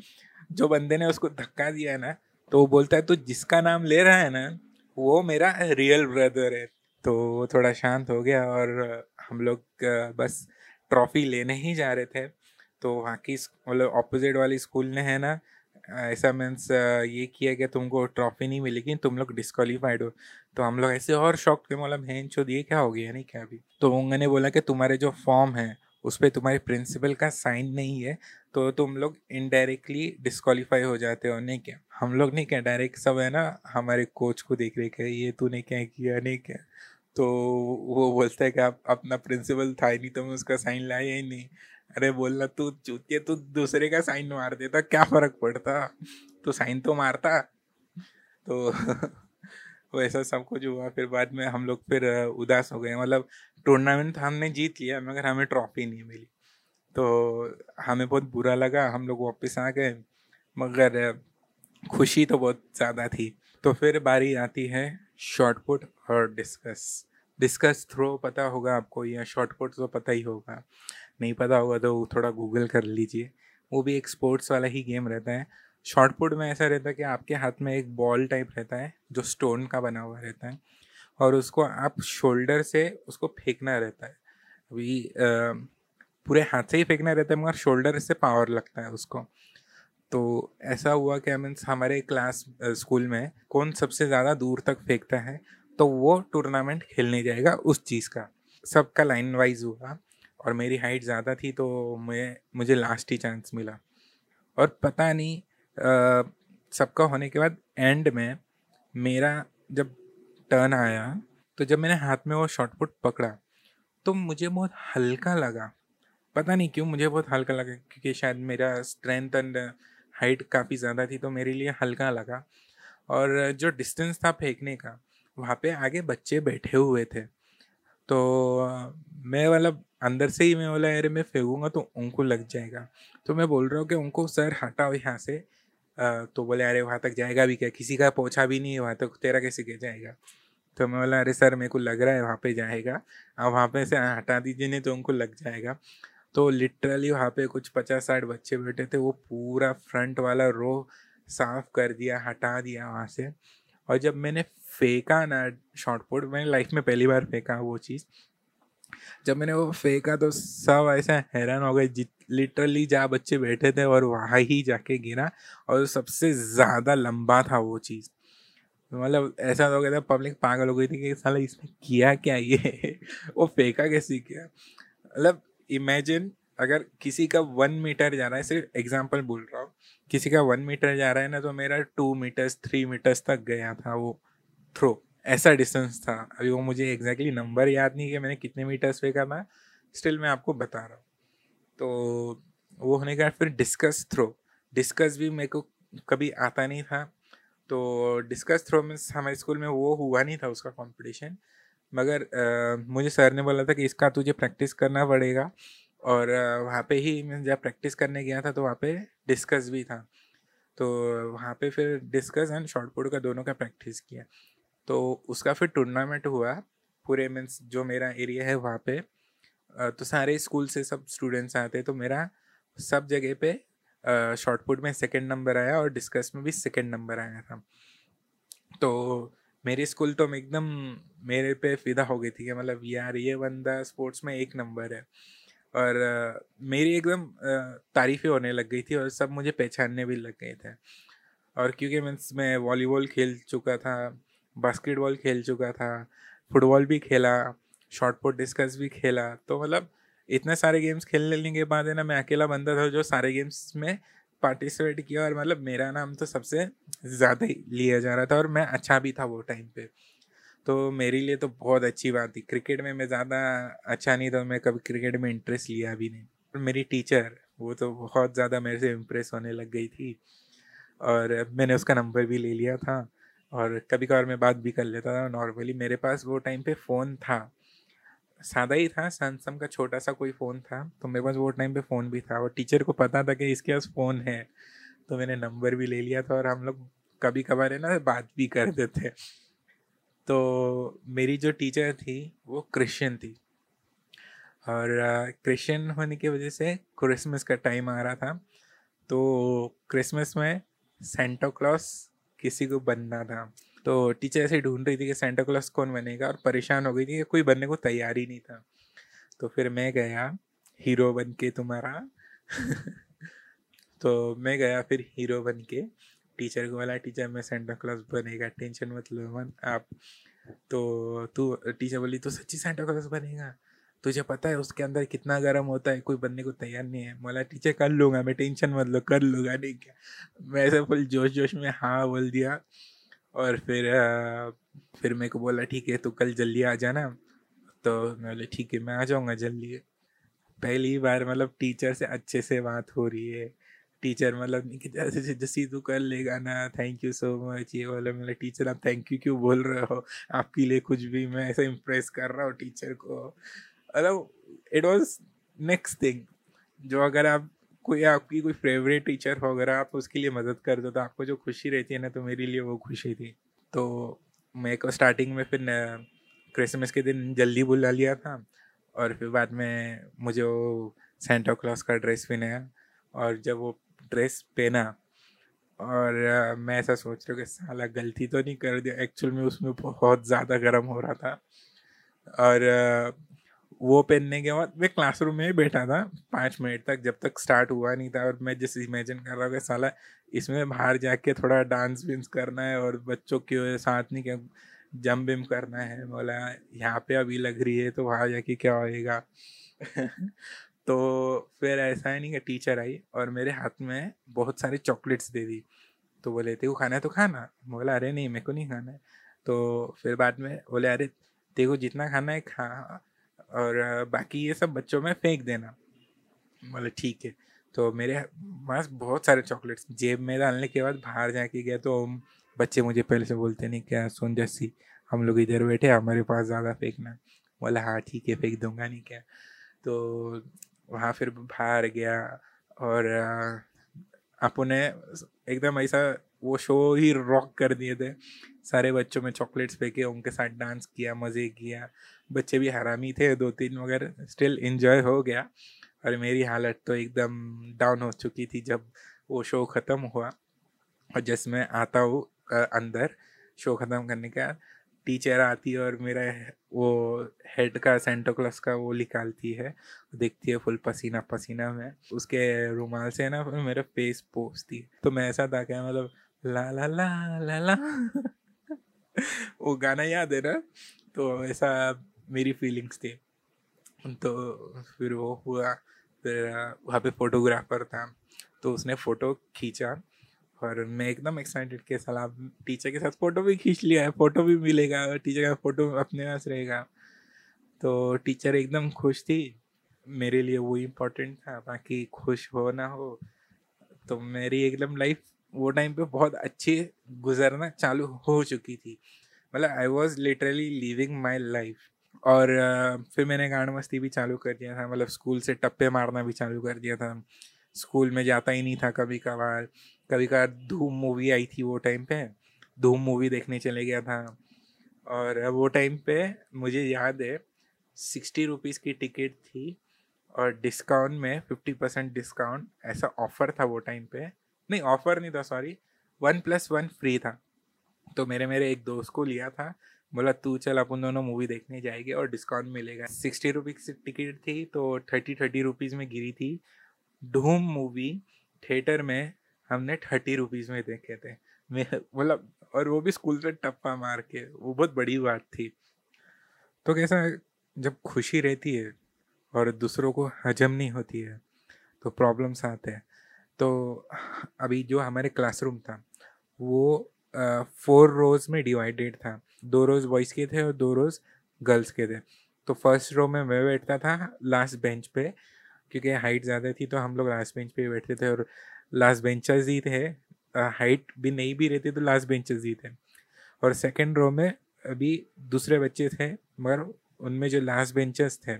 जो बंदे ने उसको धक्का दिया ना तो वो बोलता है, तू जिसका नाम ले रहा है ना, वो मेरा रियल ब्रदर है। तो थोड़ा शांत हो गया और हम लोग, बस ट्रॉफी लेने ही जा रहे थे। तो वहाँ की मतलब ऑपोजिट वाली स्कूल ने है ना ऐसा मीन्स ये किया कि तुमको ट्रॉफी नहीं मिलेगी, तुम लोग डिस्कालीफाइड हो। तो हम लोग ऐसे और शॉक थे मतलब हैन चो दिए क्या हो गया नहीं क्या अभी? तो उन्होंने बोला कि, तुम्हारे जो फॉर्म है, उस पर तुम्हारे प्रिंसिपल का साइन नहीं है तो तुम लोग इनडायरेक्टली डिस्कालीफाई हो जाते हो, नहीं क्या? हम लोग नहीं क्या डायरेक्ट सब है ना, हमारे कोच को देख रहे क्या ये तूने क्या किया, नहीं क्या? तो वो बोलता है कि, आप, अपना प्रिंसिपल था ही नहीं तो मैं उसका साइन लाया ही नहीं। अरे बोलना तू चूतिया तू दूसरे का साइन मार देता क्या फ़र्क पड़ता? तो साइन तो मारता. तो [laughs] वैसा सब कुछ हुआ, फिर बाद में हम लोग फिर उदास हो गए। मतलब टूर्नामेंट हमने जीत लिया, मगर हमें ट्रॉफी नहीं मिली। तो हमें बहुत बुरा लगा, हम लोग वापस आ गए, मगर खुशी तो बहुत ज़्यादा थी। तो फिर बारी आती है शॉर्ट पुट और डिस्कस डिस्कस थ्रो पता होगा आपको या शॉर्ट पुट तो पता ही होगा। नहीं पता होगा तो थोड़ा गूगल कर लीजिए। वो भी एक स्पोर्ट्स वाला ही गेम रहता है। शॉर्ट पुट में ऐसा रहता है कि आपके हाथ में एक बॉल टाइप रहता है, जो स्टोन का बना हुआ रहता है, और उसको आप शोल्डर से उसको फेंकना रहता है। अभी पूरे हाथ से ही फेंकना रहता है, मगर शोल्डर से पावर लगता है उसको। तो ऐसा हुआ कि मीन्स हमारे क्लास स्कूल में कौन सबसे ज़्यादा दूर तक फेंकता है तो वो टूर्नामेंट खेलने जाएगा उस चीज़ का। सबका लाइन वाइज हुआ और मेरी हाइट ज़्यादा थी तो मैं, मुझे लास्ट ही चांस मिला। और पता नहीं सबका होने के बाद एंड में मेरा जब टर्न आया तो जब मैंने हाथ में वो शॉर्ट पुट पकड़ा तो मुझे बहुत हल्का लगा। पता नहीं क्यों मुझे बहुत हल्का लगा, क्योंकि शायद मेरा स्ट्रेंथ एंड हाइट काफ़ी ज़्यादा थी तो मेरे लिए हल्का लगा। और जो डिस्टेंस था फेंकने का, वहाँ पे आगे बच्चे बैठे हुए थे। तो मैं मतलब अंदर से ही मैं बोला, अरे, मैं फेंकूँगा तो उनको लग जाएगा। तो मैं बोल रहा हूँ कि उनको, सर, हटाओ यहाँ से। तो बोले, अरे, वहाँ तक जाएगा भी क्या? किसी का पहुँचा भी नहीं है, वहाँ तक तेरा कैसे क्या जाएगा? तो मैं बोला, अरे, सर, मेरे को लग रहा है वहाँ पे जाएगा। आप वहाँ पे से हटा दीजिए, नहीं तो उनको लग जाएगा। तो लिटरली वहाँ पे कुछ पचास साठ बच्चे बैठे थे, वो पूरा फ्रंट वाला रो साफ़ कर दिया, हटा दिया वहाँ से। और जब मैंने फेंका ना शॉर्ट पुट, मैंने लाइफ में पहली बार फेंका वो चीज़ जब मैंने वो फेंका तो सब ऐसा हैरान हो गए। जित लिटरली जहाँ बच्चे बैठे थे और वहाँ ही जाके गिरा और सबसे ज़्यादा लंबा था वो चीज़। मतलब ऐसा हो गया था पब्लिक पागल हो गई थी कि साला इसने किया क्या ये? [laughs] वो फेंका कैसे किया? मतलब इमेजिन अगर किसी का वन मीटर जा रहा है, सिर्फ़ एग्ज़ाम्पल बोल रहा हूँ। किसी का वन मीटर जा रहा है ना तो मेरा टू मीटर्स थ्री मीटर्स तक गया था वो थ्रो ऐसा डिस्टेंस था। अभी वो मुझे एग्जैक्टली exactly नंबर याद नहीं कि मैंने कितने मीटर्स फेंका था स्टिल मैं आपको बता रहा हूँ। तो वो होने के बाद फिर डिस्कस थ्रो डिस्कस भी मेरे को कभी आता नहीं था। तो डिस्कस थ्रो में हमारे स्कूल में वो हुआ नहीं था उसका कंपटीशन मगर आ, मुझे सर ने बोला था कि इसका तुझे प्रैक्टिस करना पड़ेगा। और वहाँ पे ही मैं जब प्रैक्टिस करने गया था तो वहाँ पे डिस्कस भी था। तो वहाँ पे फिर डिस्कस एंड शॉर्ट पुट का दोनों का प्रैक्टिस किया। तो उसका फिर टूर्नामेंट हुआ पूरे मीन्स जो मेरा एरिया है वहाँ पे। तो सारे स्कूल से सब स्टूडेंट्स आते तो मेरा सब जगह पे शॉर्टपुट में सेकंड नंबर आया और डिस्कस में भी सेकंड नंबर आया था। तो मेरी स्कूल तो एकदम मेरे पे फिदा हो गई थी कि मतलब यार ये बंदा स्पोर्ट्स में एक नंबर है। और मेरी एकदम तारीफ़ें होने लग गई थी और सब मुझे पहचानने भी लग गए थे। और क्योंकि मीन्स मैं वॉलीबॉल खेल चुका था बास्केटबॉल खेल चुका था फुटबॉल भी खेला शॉर्ट पुट डिस्कस भी खेला। तो मतलब इतने सारे गेम्स खेल लेने के बाद है ना, मैं अकेला बंदा था जो सारे गेम्स में पार्टिसिपेट किया और मतलब मेरा नाम तो सबसे ज़्यादा ही लिया जा रहा था और मैं अच्छा भी था वो टाइम पे। तो मेरे लिए तो बहुत अच्छी बात थी। क्रिकेट में मैं ज़्यादा अच्छा नहीं था, मैं कभी क्रिकेट में इंटरेस्ट लिया भी नहीं। और मेरी टीचर वो तो बहुत ज़्यादा मेरे से इम्प्रेस होने लग गई थी और मैंने उसका नंबर भी ले लिया था। और कभी कभार मैं बात भी कर लेता था, नॉर्मली मेरे पास वो टाइम पे फ़ोन था। सादा ही था, सैमसंग का छोटा सा कोई फ़ोन था तो मेरे पास वो टाइम पे फ़ोन भी था। और टीचर को पता था कि इसके पास फ़ोन है तो मैंने नंबर भी ले लिया था और हम लोग कभी कभार है ना, बात भी कर देते। तो मेरी जो टीचर थी, वो क्रिश्चियन थी। और क्रिश्चियन होने की वजह से क्रिसमस का टाइम आ रहा था तो क्रिसमस में सेंटा क्लॉस किसी को बनना था। तो टीचर ऐसे ढूंढ रही थी कि सेंटा क्लॉस कौन बनेगा और परेशान हो गई थी कि कोई बनने को तैयार ही नहीं था। तो फिर मैं गया हीरो बन के तुम्हारा। [laughs] तो मैं गया फिर हीरो बन के टीचर को बोला, टीचर, मैं सेंटा क्लॉस बनेगा, टेंशन मत लो, मन, आप तो तू, टीचर बोली तो सच्ची सेंटा क्लॉस बनेगा? तुझे पता है उसके अंदर कितना गर्म होता है? कोई बनने को तैयार नहीं है। बोला टीचर कर लूँगा मैं टेंशन मत लो, कर लूँगा नहीं क्या मैं ऐसे फुल जोश जोश में हाँ बोल दिया। और फिर फिर मेरे को बोला, ठीक है तो कल जल्दी आ जाना। तो मैं बोले, ठीक है, मैं आ जाऊँगा जल्दी। पहली बार मतलब टीचर से अच्छे से बात हो रही है। टीचर मतलब जैसे जैसे तू कर लेगा ना थैंक यू सो मच ये बोला मतलब टीचर आप थैंक यू क्यों बोल रहे हो? आपके लिए कुछ भी मैं ऐसे इम्प्रेस कर रहा हूँ टीचर को। मतलब इट वॉज़ नेक्स्ट थिंग जो अगर आप कोई, आपकी कोई फेवरेट टीचर हो, अगर आप उसके लिए मदद कर दो तो आपको जो खुशी रहती है ना तो मेरे लिए वो खुशी थी। तो मेरे को स्टार्टिंग में फिर क्रिसमस के दिन जल्दी बुला लिया था, और फिर बाद में मुझे वो सेंटा क्लॉस का ड्रेस पहनाया, और जब वो ड्रेस पहना, और मैं ऐसा सोच रहा हूँ कि साला गलती तो नहीं कर दिया एक्चुअल में उसमें बहुत ज़्यादा गर्म हो रहा था। और वो पहनने के बाद मैं क्लासरूम में ही बैठा था, पाँच मिनट तक जब तक स्टार्ट हुआ नहीं था और मैं जैसे इमेजिन कर रहा हूँ साला इसमें बाहर जाके थोड़ा डांस विंस करना है और बच्चों के साथ नहीं क्या जम बिम करना है, बोला, यहाँ पे अभी लग रही है तो वहाँ जाके क्या होएगा? [laughs] तो फिर ऐसा है नहीं कि टीचर आई और मेरे हाथ में बहुत सारे चॉकलेट्स दे दी। तो बोले, तेरे खाना है तो खाना। बोला, अरे नहीं, मेरे को नहीं खाना है। तो फिर बाद में बोले, अरे को जितना खाना है खा। और बाकी ये सब बच्चों में फेंक देना। बोले, ठीक है। तो मेरे पास बहुत सारे चॉकलेट्स जेब में डालने के बाद बाहर जाके गया तो बच्चे मुझे पहले से बोलते नहीं, क्या सुन जैसी हम लोग इधर बैठे, हमारे पास ज़्यादा फेंकना। बोला हाँ ठीक है, फेंक दूँगा नहीं क्या? तो वहाँ फिर बाहर गया और अपने एकदम ऐसा वो शो ही रॉक कर दिए थे। सारे बच्चों में चॉकलेट्स फेंके उनके साथ डांस किया, मज़े किया। बच्चे भी हरामी थे दो तीन मगर स्टिल इन्जॉय हो गया। और मेरी हालत तो एकदम डाउन हो चुकी थी जब वो शो ख़त्म हुआ। और जैसे मैं आता हूँ अंदर शो ख़त्म करने का टीचर आती है और मेरा वो हेड का सेंटो क्लास का वो निकालती है। देखती है फुल पसीना पसीना में। उसके रुमाल से ना मेरा फेस पोसती है। तो मैं ऐसा था क्या मतलब ला ला ला ला ला। वो गाना याद है ना? तो ऐसा मेरी फीलिंग्स थी। तो फिर वो हुआ, फिर वहाँ पे फोटोग्राफर था। तो उसने फ़ोटो खींचा और मैं एकदम एक्साइटेड के सलाह टीचर के साथ फ़ोटो भी खींच लिया है फ़ोटो भी मिलेगा टीचर का फ़ोटो अपने पास रहेगा। तो टीचर एकदम खुश थी। मेरे लिए वो इम्पोर्टेंट था, बाकी खुश हो ना हो तो मेरी एकदम लाइफ वो टाइम पे बहुत अच्छी गुजरना चालू हो चुकी थी। मतलब I was literally living my life और फिर मैंने गान मस्ती भी चालू कर दिया था। मतलब स्कूल से टप्पे मारना भी चालू कर दिया था। स्कूल में जाता ही नहीं था कभी कभार कभी कभार धूम मूवी आई थी वो टाइम पे। धूम मूवी देखने चले गया था। और वो टाइम पे मुझे याद है सिक्सटी रुपीज़ की टिकट थी। और डिस्काउंट में फिफ्टी परसेंट डिस्काउंट ऐसा ऑफ़र था वो टाइम पे। नहीं ऑफ़र नहीं था sorry one plus one free था. तो मेरे मेरे एक दोस्त को लिया था. बोला, तू चल, अपन दोनों मूवी देखने जाएँगे और डिस्काउंट मिलेगा. सिक्सटी रुपीज़ की टिकट थी तो थर्टी थर्टी रुपीज़ में गिरी थी. धूम मूवी थिएटर में हमने थर्टी रुपीज़ में देखे थे. मतलब और वो भी स्कूल से टप्पा मार के, वो बहुत बड़ी बात थी. तो कैसा, जब खुशी रहती है और दूसरों को हजम नहीं होती है तो प्रॉब्लम्स आते हैं. तो अभी जो हमारे क्लासरूम था, वो फोर रोज़ में डिवाइडेड था। दो रोज़ बॉयज़ के थे और दो रोज़ गर्ल्स के थे। तो फ़र्स्ट रो में मैं बैठता था लास्ट बेंच पे, क्योंकि हाइट ज़्यादा थी तो हम लोग लास्ट बेंच पे बैठते थे और लास्ट बेंचर्स ही थे। हाइट भी नहीं भी रहती तो लास्ट बेंचेस ही थे। और सेकेंड रो में अभी दूसरे बच्चे थे, मगर उनमें जो लास्ट बेंचर्स थे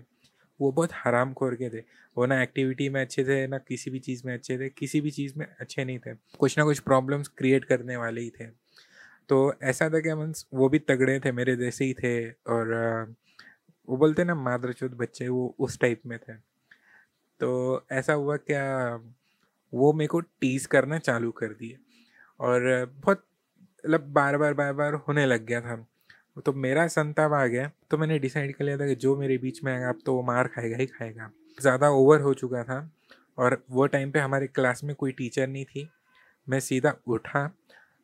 वो बहुत हराम खोर के थे। वो ना एक्टिविटी में अच्छे थे, ना किसी भी चीज़ में अच्छे थे, किसी भी चीज़ में अच्छे नहीं थे। कुछ ना कुछ प्रॉब्लम्स क्रिएट करने वाले ही थे। तो ऐसा था कि मीन्स वो भी तगड़े थे, मेरे जैसे ही थे और वो बोलते ना मादरचोद बच्चे, वो उस टाइप में थे। तो ऐसा हुआ क्या, वो मेरे को टीज करना चालू कर दिए। और, बहुत मतलब बार बार बार बार होने लग गया था। तो मेरा संताप आ गया। तो मैंने डिसाइड कर लिया था कि जो मेरे बीच में आएगा, अब तो वो मार खाएगा ही खाएगा। ज़्यादा ओवर हो चुका था और वो टाइम पे हमारे क्लास में कोई टीचर नहीं थी। मैं सीधा उठा,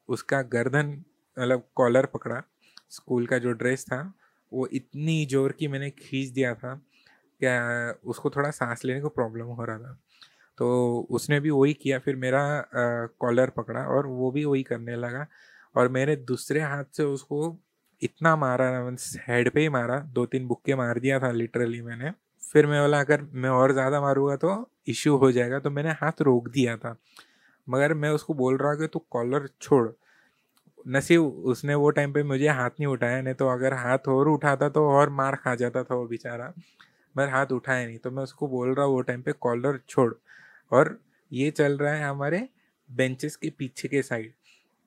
उसका गर्दन मतलब कॉलर पकड़ा, स्कूल का जो ड्रेस था, वो इतनी ज़ोर की मैंने खींच दिया था क्या उसको थोड़ा सांस लेने को प्रॉब्लम हो रहा था। तो उसने भी वही किया, फिर मेरा कॉलर पकड़ा और वो भी वही करने लगा और मैंने दूसरे हाथ से उसको इतना मारा ना मीन्स हेड पे ही मारा दो तीन बुक्के मार दिया था लिटरली मैंने। फिर मैं बोला, अगर मैं और ज़्यादा मारूँगा तो इश्यू हो जाएगा। तो मैंने हाथ रोक दिया था। मगर मैं उसको बोल रहा कि, तू कॉलर छोड़। नसीब उसने वो टाइम पे मुझे हाथ नहीं उठाया, नहीं तो अगर हाथ और उठाता तो और मार खा जाता था वो बेचारा। मगर हाथ उठाया नहीं तो मैं उसको बोल रहा हूँ, वो टाइम पे कॉलर छोड़। और ये चल रहा है हमारे बेंचेस के पीछे के साइड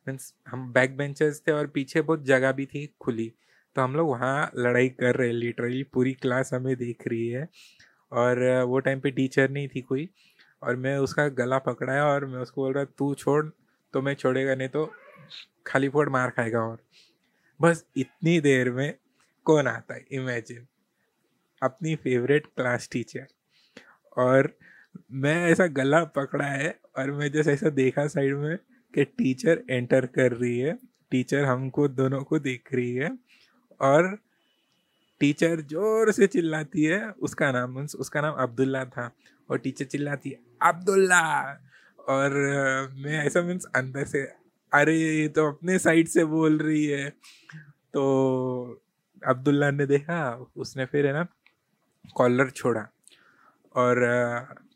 मीन्स हम बैक बेंचेस थे और पीछे बहुत जगह भी थी खुली तो हम लोग वहाँ लड़ाई कर रहे लिटरली पूरी क्लास हमें देख रही है। और वो टाइम पे टीचर नहीं थी कोई और मैं उसका गला पकड़ाया और मैं उसको बोल रहा, तू छोड़ तो मैं छोड़ेगा, नहीं तो खाली फोड़ मार खाएगा और। बस इतनी देर में कौन आता है? इमेजिन अपनी फेवरेट क्लास टीचर और मैं ऐसा गला पकड़ा है और मैं जैसे ऐसा देखा साइड में कि टीचर एंटर कर रही है टीचर हमको दोनों को देख रही है और टीचर ज़ोर से चिल्लाती है, उसका नाम उसका नाम अब्दुल्ला था और टीचर चिल्लाती है, अब्दुल्ला! और मैं ऐसा मीन्स अंदर से, अरे, ये तो अपने साइड से बोल रही है। तो अब्दुल्ला ने देखा, उसने फिर है ना कॉलर छोड़ा और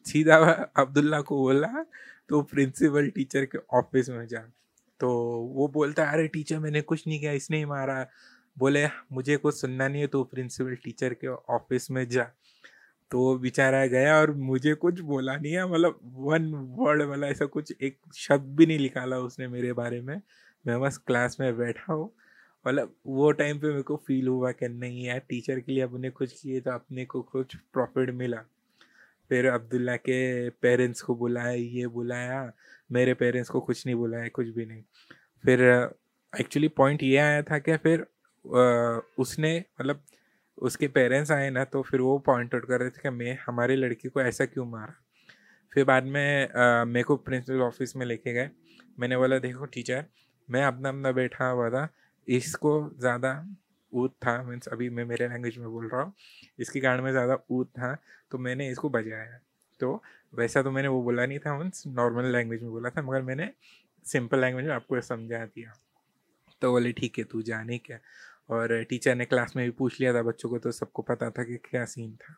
सीधा अब्दुल्ला को बोला तो प्रिंसिपल टीचर के ऑफ़िस में जा। तो वो बोलता है अरे टीचर, मैंने कुछ नहीं किया, इसने ही मारा। बोले, मुझे कुछ सुनना नहीं है तो प्रिंसिपल टीचर के ऑफ़िस में जा। तो बेचारा गया और मुझे कुछ बोला नहीं है मतलब वन वर्ड वाला ऐसा कुछ एक शब्द भी नहीं निकाला उसने मेरे बारे में। मैं बस क्लास में बैठा हूँ। मतलब वो टाइम पे मेरे को फील हुआ कि नहीं यार, टीचर के लिए अपने कुछ किए तो अपने को कुछ प्रॉफिट मिला। फिर अब्दुल्ला के पेरेंट्स को बुलाया, ये बुलाया, मेरे पेरेंट्स को कुछ नहीं बुलाया, कुछ भी नहीं। फिर एक्चुअली पॉइंट ये आया था कि फिर उसने मतलब उसके पेरेंट्स आए ना तो फिर वो पॉइंट आउट कर रहे थे कि मैं, हमारे लड़की को ऐसा क्यों मारा? फिर बाद में मेरे को प्रिंसिपल ऑफ़िस में लेके गए। मैंने बोला, देखो टीचर मैं अपना अपना बैठा हुआ था, इसको ज़्यादा ऊद था, मीन्स अभी मैं मेरे लैंग्वेज में बोल रहा हूँ। इसकी कारण में ज़्यादा ऊत था तो मैंने इसको बजाया। तो वैसा तो मैंने वो बोला नहीं था, मीन्स नॉर्मल लैंग्वेज में बोला था, मगर मैंने सिंपल लैंग्वेज में आपको समझा दिया। तो बोले, ठीक है, तू जाने क्या? और टीचर ने क्लास में भी पूछ लिया था बच्चों को तो सबको पता था कि क्या सीन था।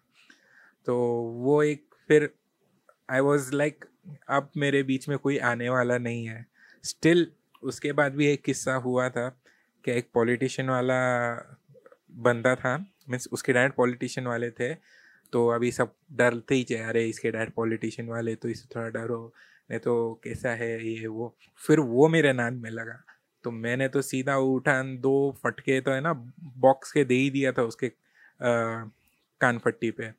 तो वो एक फिर आई वॉज़ लाइक अब मेरे बीच में कोई आने वाला नहीं है। स्टिल उसके बाद भी एक किस्सा हुआ था। कि एक पॉलिटिशियन वाला बंदा था, मीन्स उसके डैड पॉलिटिशियन वाले थे तो अभी सब डरते ही चाहे अरे इसके डैड पॉलिटिशियन वाले तो इसे थोड़ा डरो, नहीं तो कैसा है ये वो? फिर वो मेरे नान में लगा। तो मैंने तो सीधा उठा, दो फटके तो है ना बॉक्स के दे ही दिया था उसके कान फट्टी पे।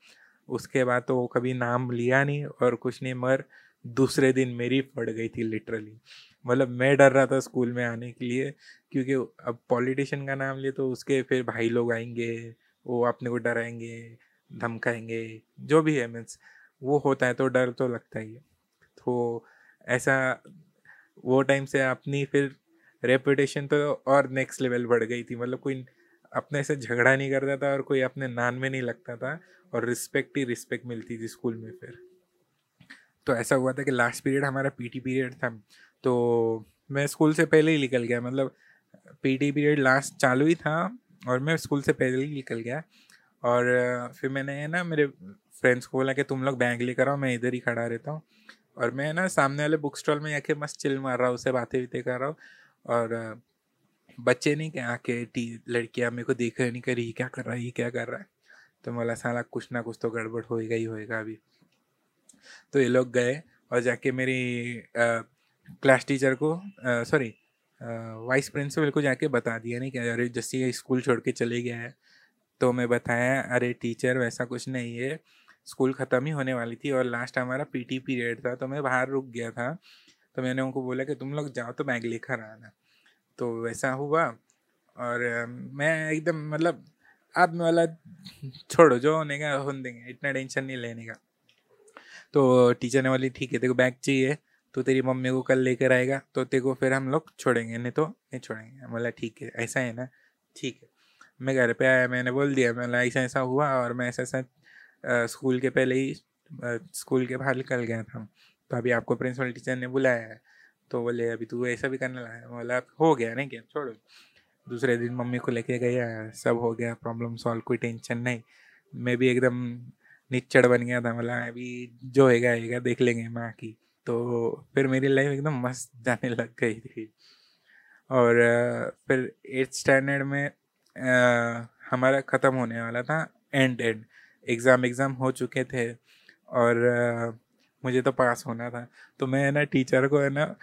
उसके बाद तो वो कभी नाम लिया नहीं और कुछ नहीं, मगर दूसरे दिन मेरी पड़ गई थी लिटरली मतलब मैं डर रहा था स्कूल में आने के लिए, क्योंकि अब पॉलिटिशियन का नाम लिए तो उसके फिर भाई लोग आएँगे, वो अपने को डराएँगे, धमकाएँगे, जो भी है मीन्स वो होता है तो डर तो लगता ही है। तो ऐसा, वो टाइम से अपनी फिर रेपुटेशन तो और नेक्स्ट लेवल बढ़ गई थी। मतलब कोई अपने से झगड़ा नहीं करता था और कोई अपने नान में नहीं लगता था और रिस्पेक्ट ही रिस्पेक्ट मिलती थी स्कूल में फिर। तो ऐसा हुआ था कि लास्ट पीरियड हमारा पीटी पीरियड था। तो मैं स्कूल से पहले ही निकल गया मतलब पीटी पीरियड लास्ट चालू ही था और मैं स्कूल से पहले ही निकल गया। और फिर मैंने ना, मेरे फ्रेंड्स को बोला कि तुम लोग बैग लेकर आओ, मैं इधर ही खड़ा रहता हूँ। और मैं ना, सामने वाले बुक स्टॉल में आके मस्त चिल मार रहा हूँ उससे बातें वीतें कर रहा हूँ। और बच्चे नहीं क्या आके टी, लड़कियाँ मेरे को देख नहीं कर रही, क्या कर रहा है, ये क्या कर रहा है? तो बोला, साला कुछ ना कुछ तो गड़बड़ होएगा ही होएगा अभी। तो ये लोग गए और जाके मेरी क्लास टीचर को सॉरी वाइस प्रिंसिपल को जाके बता दिया, नहीं क्या अरे जैसे स्कूल छोड़ के चले गया है तो मैं बताया, अरे टीचर वैसा कुछ नहीं है स्कूल ख़त्म ही होने वाली थी और लास्ट हमारा पीटी पीरियड था तो मैं बाहर रुक गया था तो मैंने उनको बोला कि तुम लोग जाओ तो बैग लेकर आना। तो वैसा हुआ और मैं एकदम मतलब आप वाला, [laughs] छोड़ो, जो होने का, होने देंगे, इतना टेंशन नहीं लेने का। तो टीचर ने बोली, ठीक है, तेरे को बैग चाहिए तो तेरी मम्मी को कल लेकर आएगा तो तेरे को फिर हम लोग छोड़ेंगे, नहीं तो नहीं छोड़ेंगे। बोला, ठीक है, ऐसा है ना? ठीक है। मैं घर पे आया, मैंने बोल दिया मैं ऐसा ऐसा हुआ और मैं ऐसा ऐसा स्कूल के पहले ही स्कूल के बाहर निकल गया था। तो अभी आपको प्रिंसिपल टीचर ने बुलाया है। तो बोले, अभी तू ऐसा भी करने लगा बोला, हो गया, नहीं क्या छोड़ो। दूसरे दिन मम्मी को लेके गया, सब हो गया, प्रॉब्लम सॉल्व, कोई टेंशन नहीं। मैं भी एकदम निच्चड़ बन गया था मतलब अभी जो होएगा आएगा देख लेंगे माँ की। तो फिर मेरी लाइफ एकदम मस्त जाने लग गई थी। और फिर एट्थ स्टैंडर्ड में आ, हमारा ख़त्म होने वाला था एंड एंड एग्ज़ाम एग्ज़ाम हो चुके थे और आ, मुझे तो पास होना था। तो मैं ना टीचर को है ना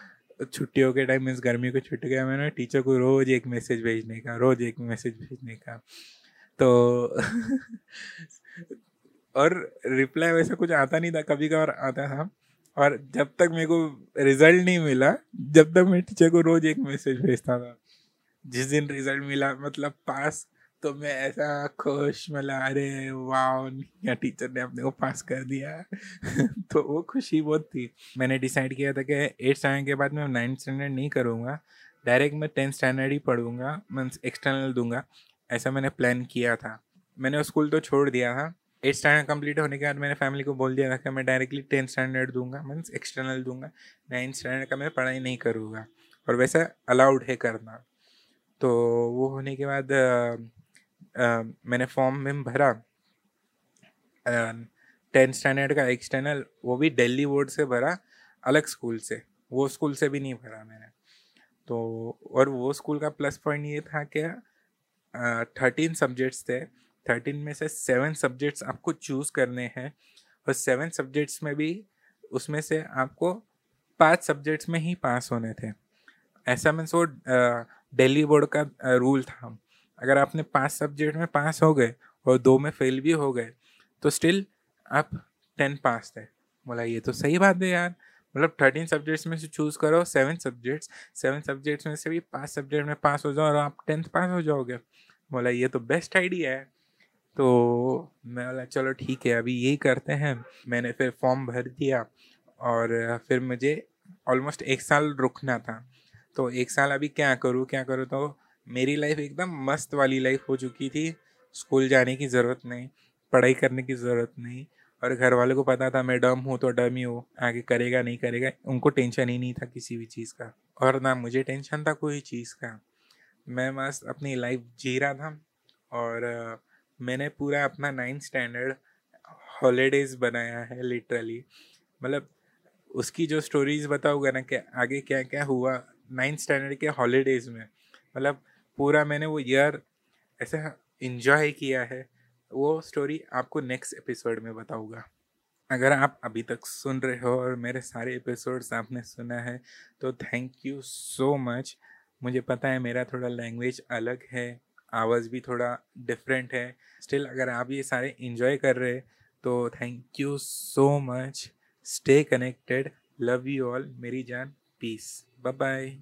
छुट्टियों के टाइम मीन्स गर्मी को छुट्टी गया मैंने टीचर को रोज़ एक मैसेज भेजने का रोज़ एक मैसेज भेजने का। तो [laughs] और रिप्लाई वैसा कुछ आता नहीं था कभी कभार आता था। और जब तक मेरे को रिज़ल्ट नहीं मिला, जब तक मैं टीचर को रोज़ एक मैसेज भेजता था, जिस दिन रिज़ल्ट मिला मतलब पास तो मैं ऐसा खुश मतलब अरे वाह या टीचर ने अपने को पास कर दिया। [laughs] तो वो खुशी बहुत थी। मैंने डिसाइड किया था कि एट स्टैंडर्ड के बाद मैं नाइन्थ स्टैंडर्ड नहीं करूँगा। डायरेक्ट मैं टेंथ स्टैंडर्ड ही पढ़ूँगा मीन्स एक्सटर्नल दूँगा। ऐसा मैंने प्लान किया था। मैंने स्कूल तो छोड़ दिया था। एट स्टैंडर्ड कंप्लीट होने के बाद मैंने फैमिली को बोल दिया था कि मैं डायरेक्टली टेंथ स्टैंडर्ड दूँगा मीन्स एक्सटर्नल दूँगा। नाइन्थ स्टैंडर्ड का मैं पढ़ाई नहीं करूँगा। और वैसा अलाउड है करना। तो वो होने के बाद आ, आ, मैंने फॉर्म में भरा। टेंथ स्टैंडर्ड का एक्सटर्नल वो भी दिल्ली बोर्ड से भरा अलग स्कूल से। वो स्कूल से भी नहीं भरा मैंने। तो और वो स्कूल का प्लस पॉइंट ये था कि थर्टीन सब्जेक्ट्स थे। थर्टीन में से सेवन सब्जेक्ट्स आपको चूज़ करने हैं और सेवन सब्जेक्ट्स में भी उसमें से आपको पाँच सब्जेक्ट्स में ही पास होने थे। ऐसा मीन्स वो दिल्ली बोर्ड का रूल था। अगर आपने पाँच सब्जेक्ट में पास हो गए और दो में फेल भी हो गए तो स्टिल आप टेन पास थे। बोला, ये तो सही बात है यार। मतलब थर्टीन सब्जेक्ट्स में से चूज़ करो, सेवन सब्जेक्ट्स सेवन सब्जेक्ट्स में से भी पाँच सब्जेक्ट में पास हो जाओ और आप टेंथ पास हो जाओगे। बोला, ये तो बेस्ट आइडिया है। तो मैं बोला, चलो ठीक है, अभी यही करते हैं। मैंने फिर फॉर्म भर दिया और फिर मुझे ऑलमोस्ट एक साल रुकना था। तो एक साल अभी क्या करूँ क्या करूँ? तो मेरी लाइफ एकदम मस्त वाली लाइफ हो चुकी थी। स्कूल जाने की ज़रूरत नहीं, पढ़ाई करने की ज़रूरत नहीं और घर वालों को पता था मैं डम हूँ तो डम ही हूँ। आगे करेगा, नहीं करेगा, उनको टेंशन ही नहीं था किसी भी चीज़ का और ना मुझे टेंशन था कोई चीज़ का। मैं मस्त अपनी लाइफ जी रहा था और मैंने पूरा अपना नाइन्थ स्टैंडर्ड हॉलीडेज़ बनाया है लिटरली मतलब उसकी जो स्टोरीज बताऊँगा ना कि आगे क्या क्या हुआ नाइन्थ स्टैंडर्ड के हॉलीडेज़ में। मतलब पूरा मैंने वो ईयर ऐसे इन्जॉय किया है। वो स्टोरी आपको नेक्स्ट एपिसोड में बताऊँगा। अगर आप अभी तक सुन रहे हो और मेरे सारे एपिसोड्स आपने सुना है तो थैंक यू सो मच मुझे पता है मेरा थोड़ा लैंग्वेज अलग है। आवाज़ भी थोड़ा डिफरेंट है। स्टिल अगर आप ये सारे इंजॉय कर रहे तो thank you so much stay connected love you all मेरी जान। Piece bye bye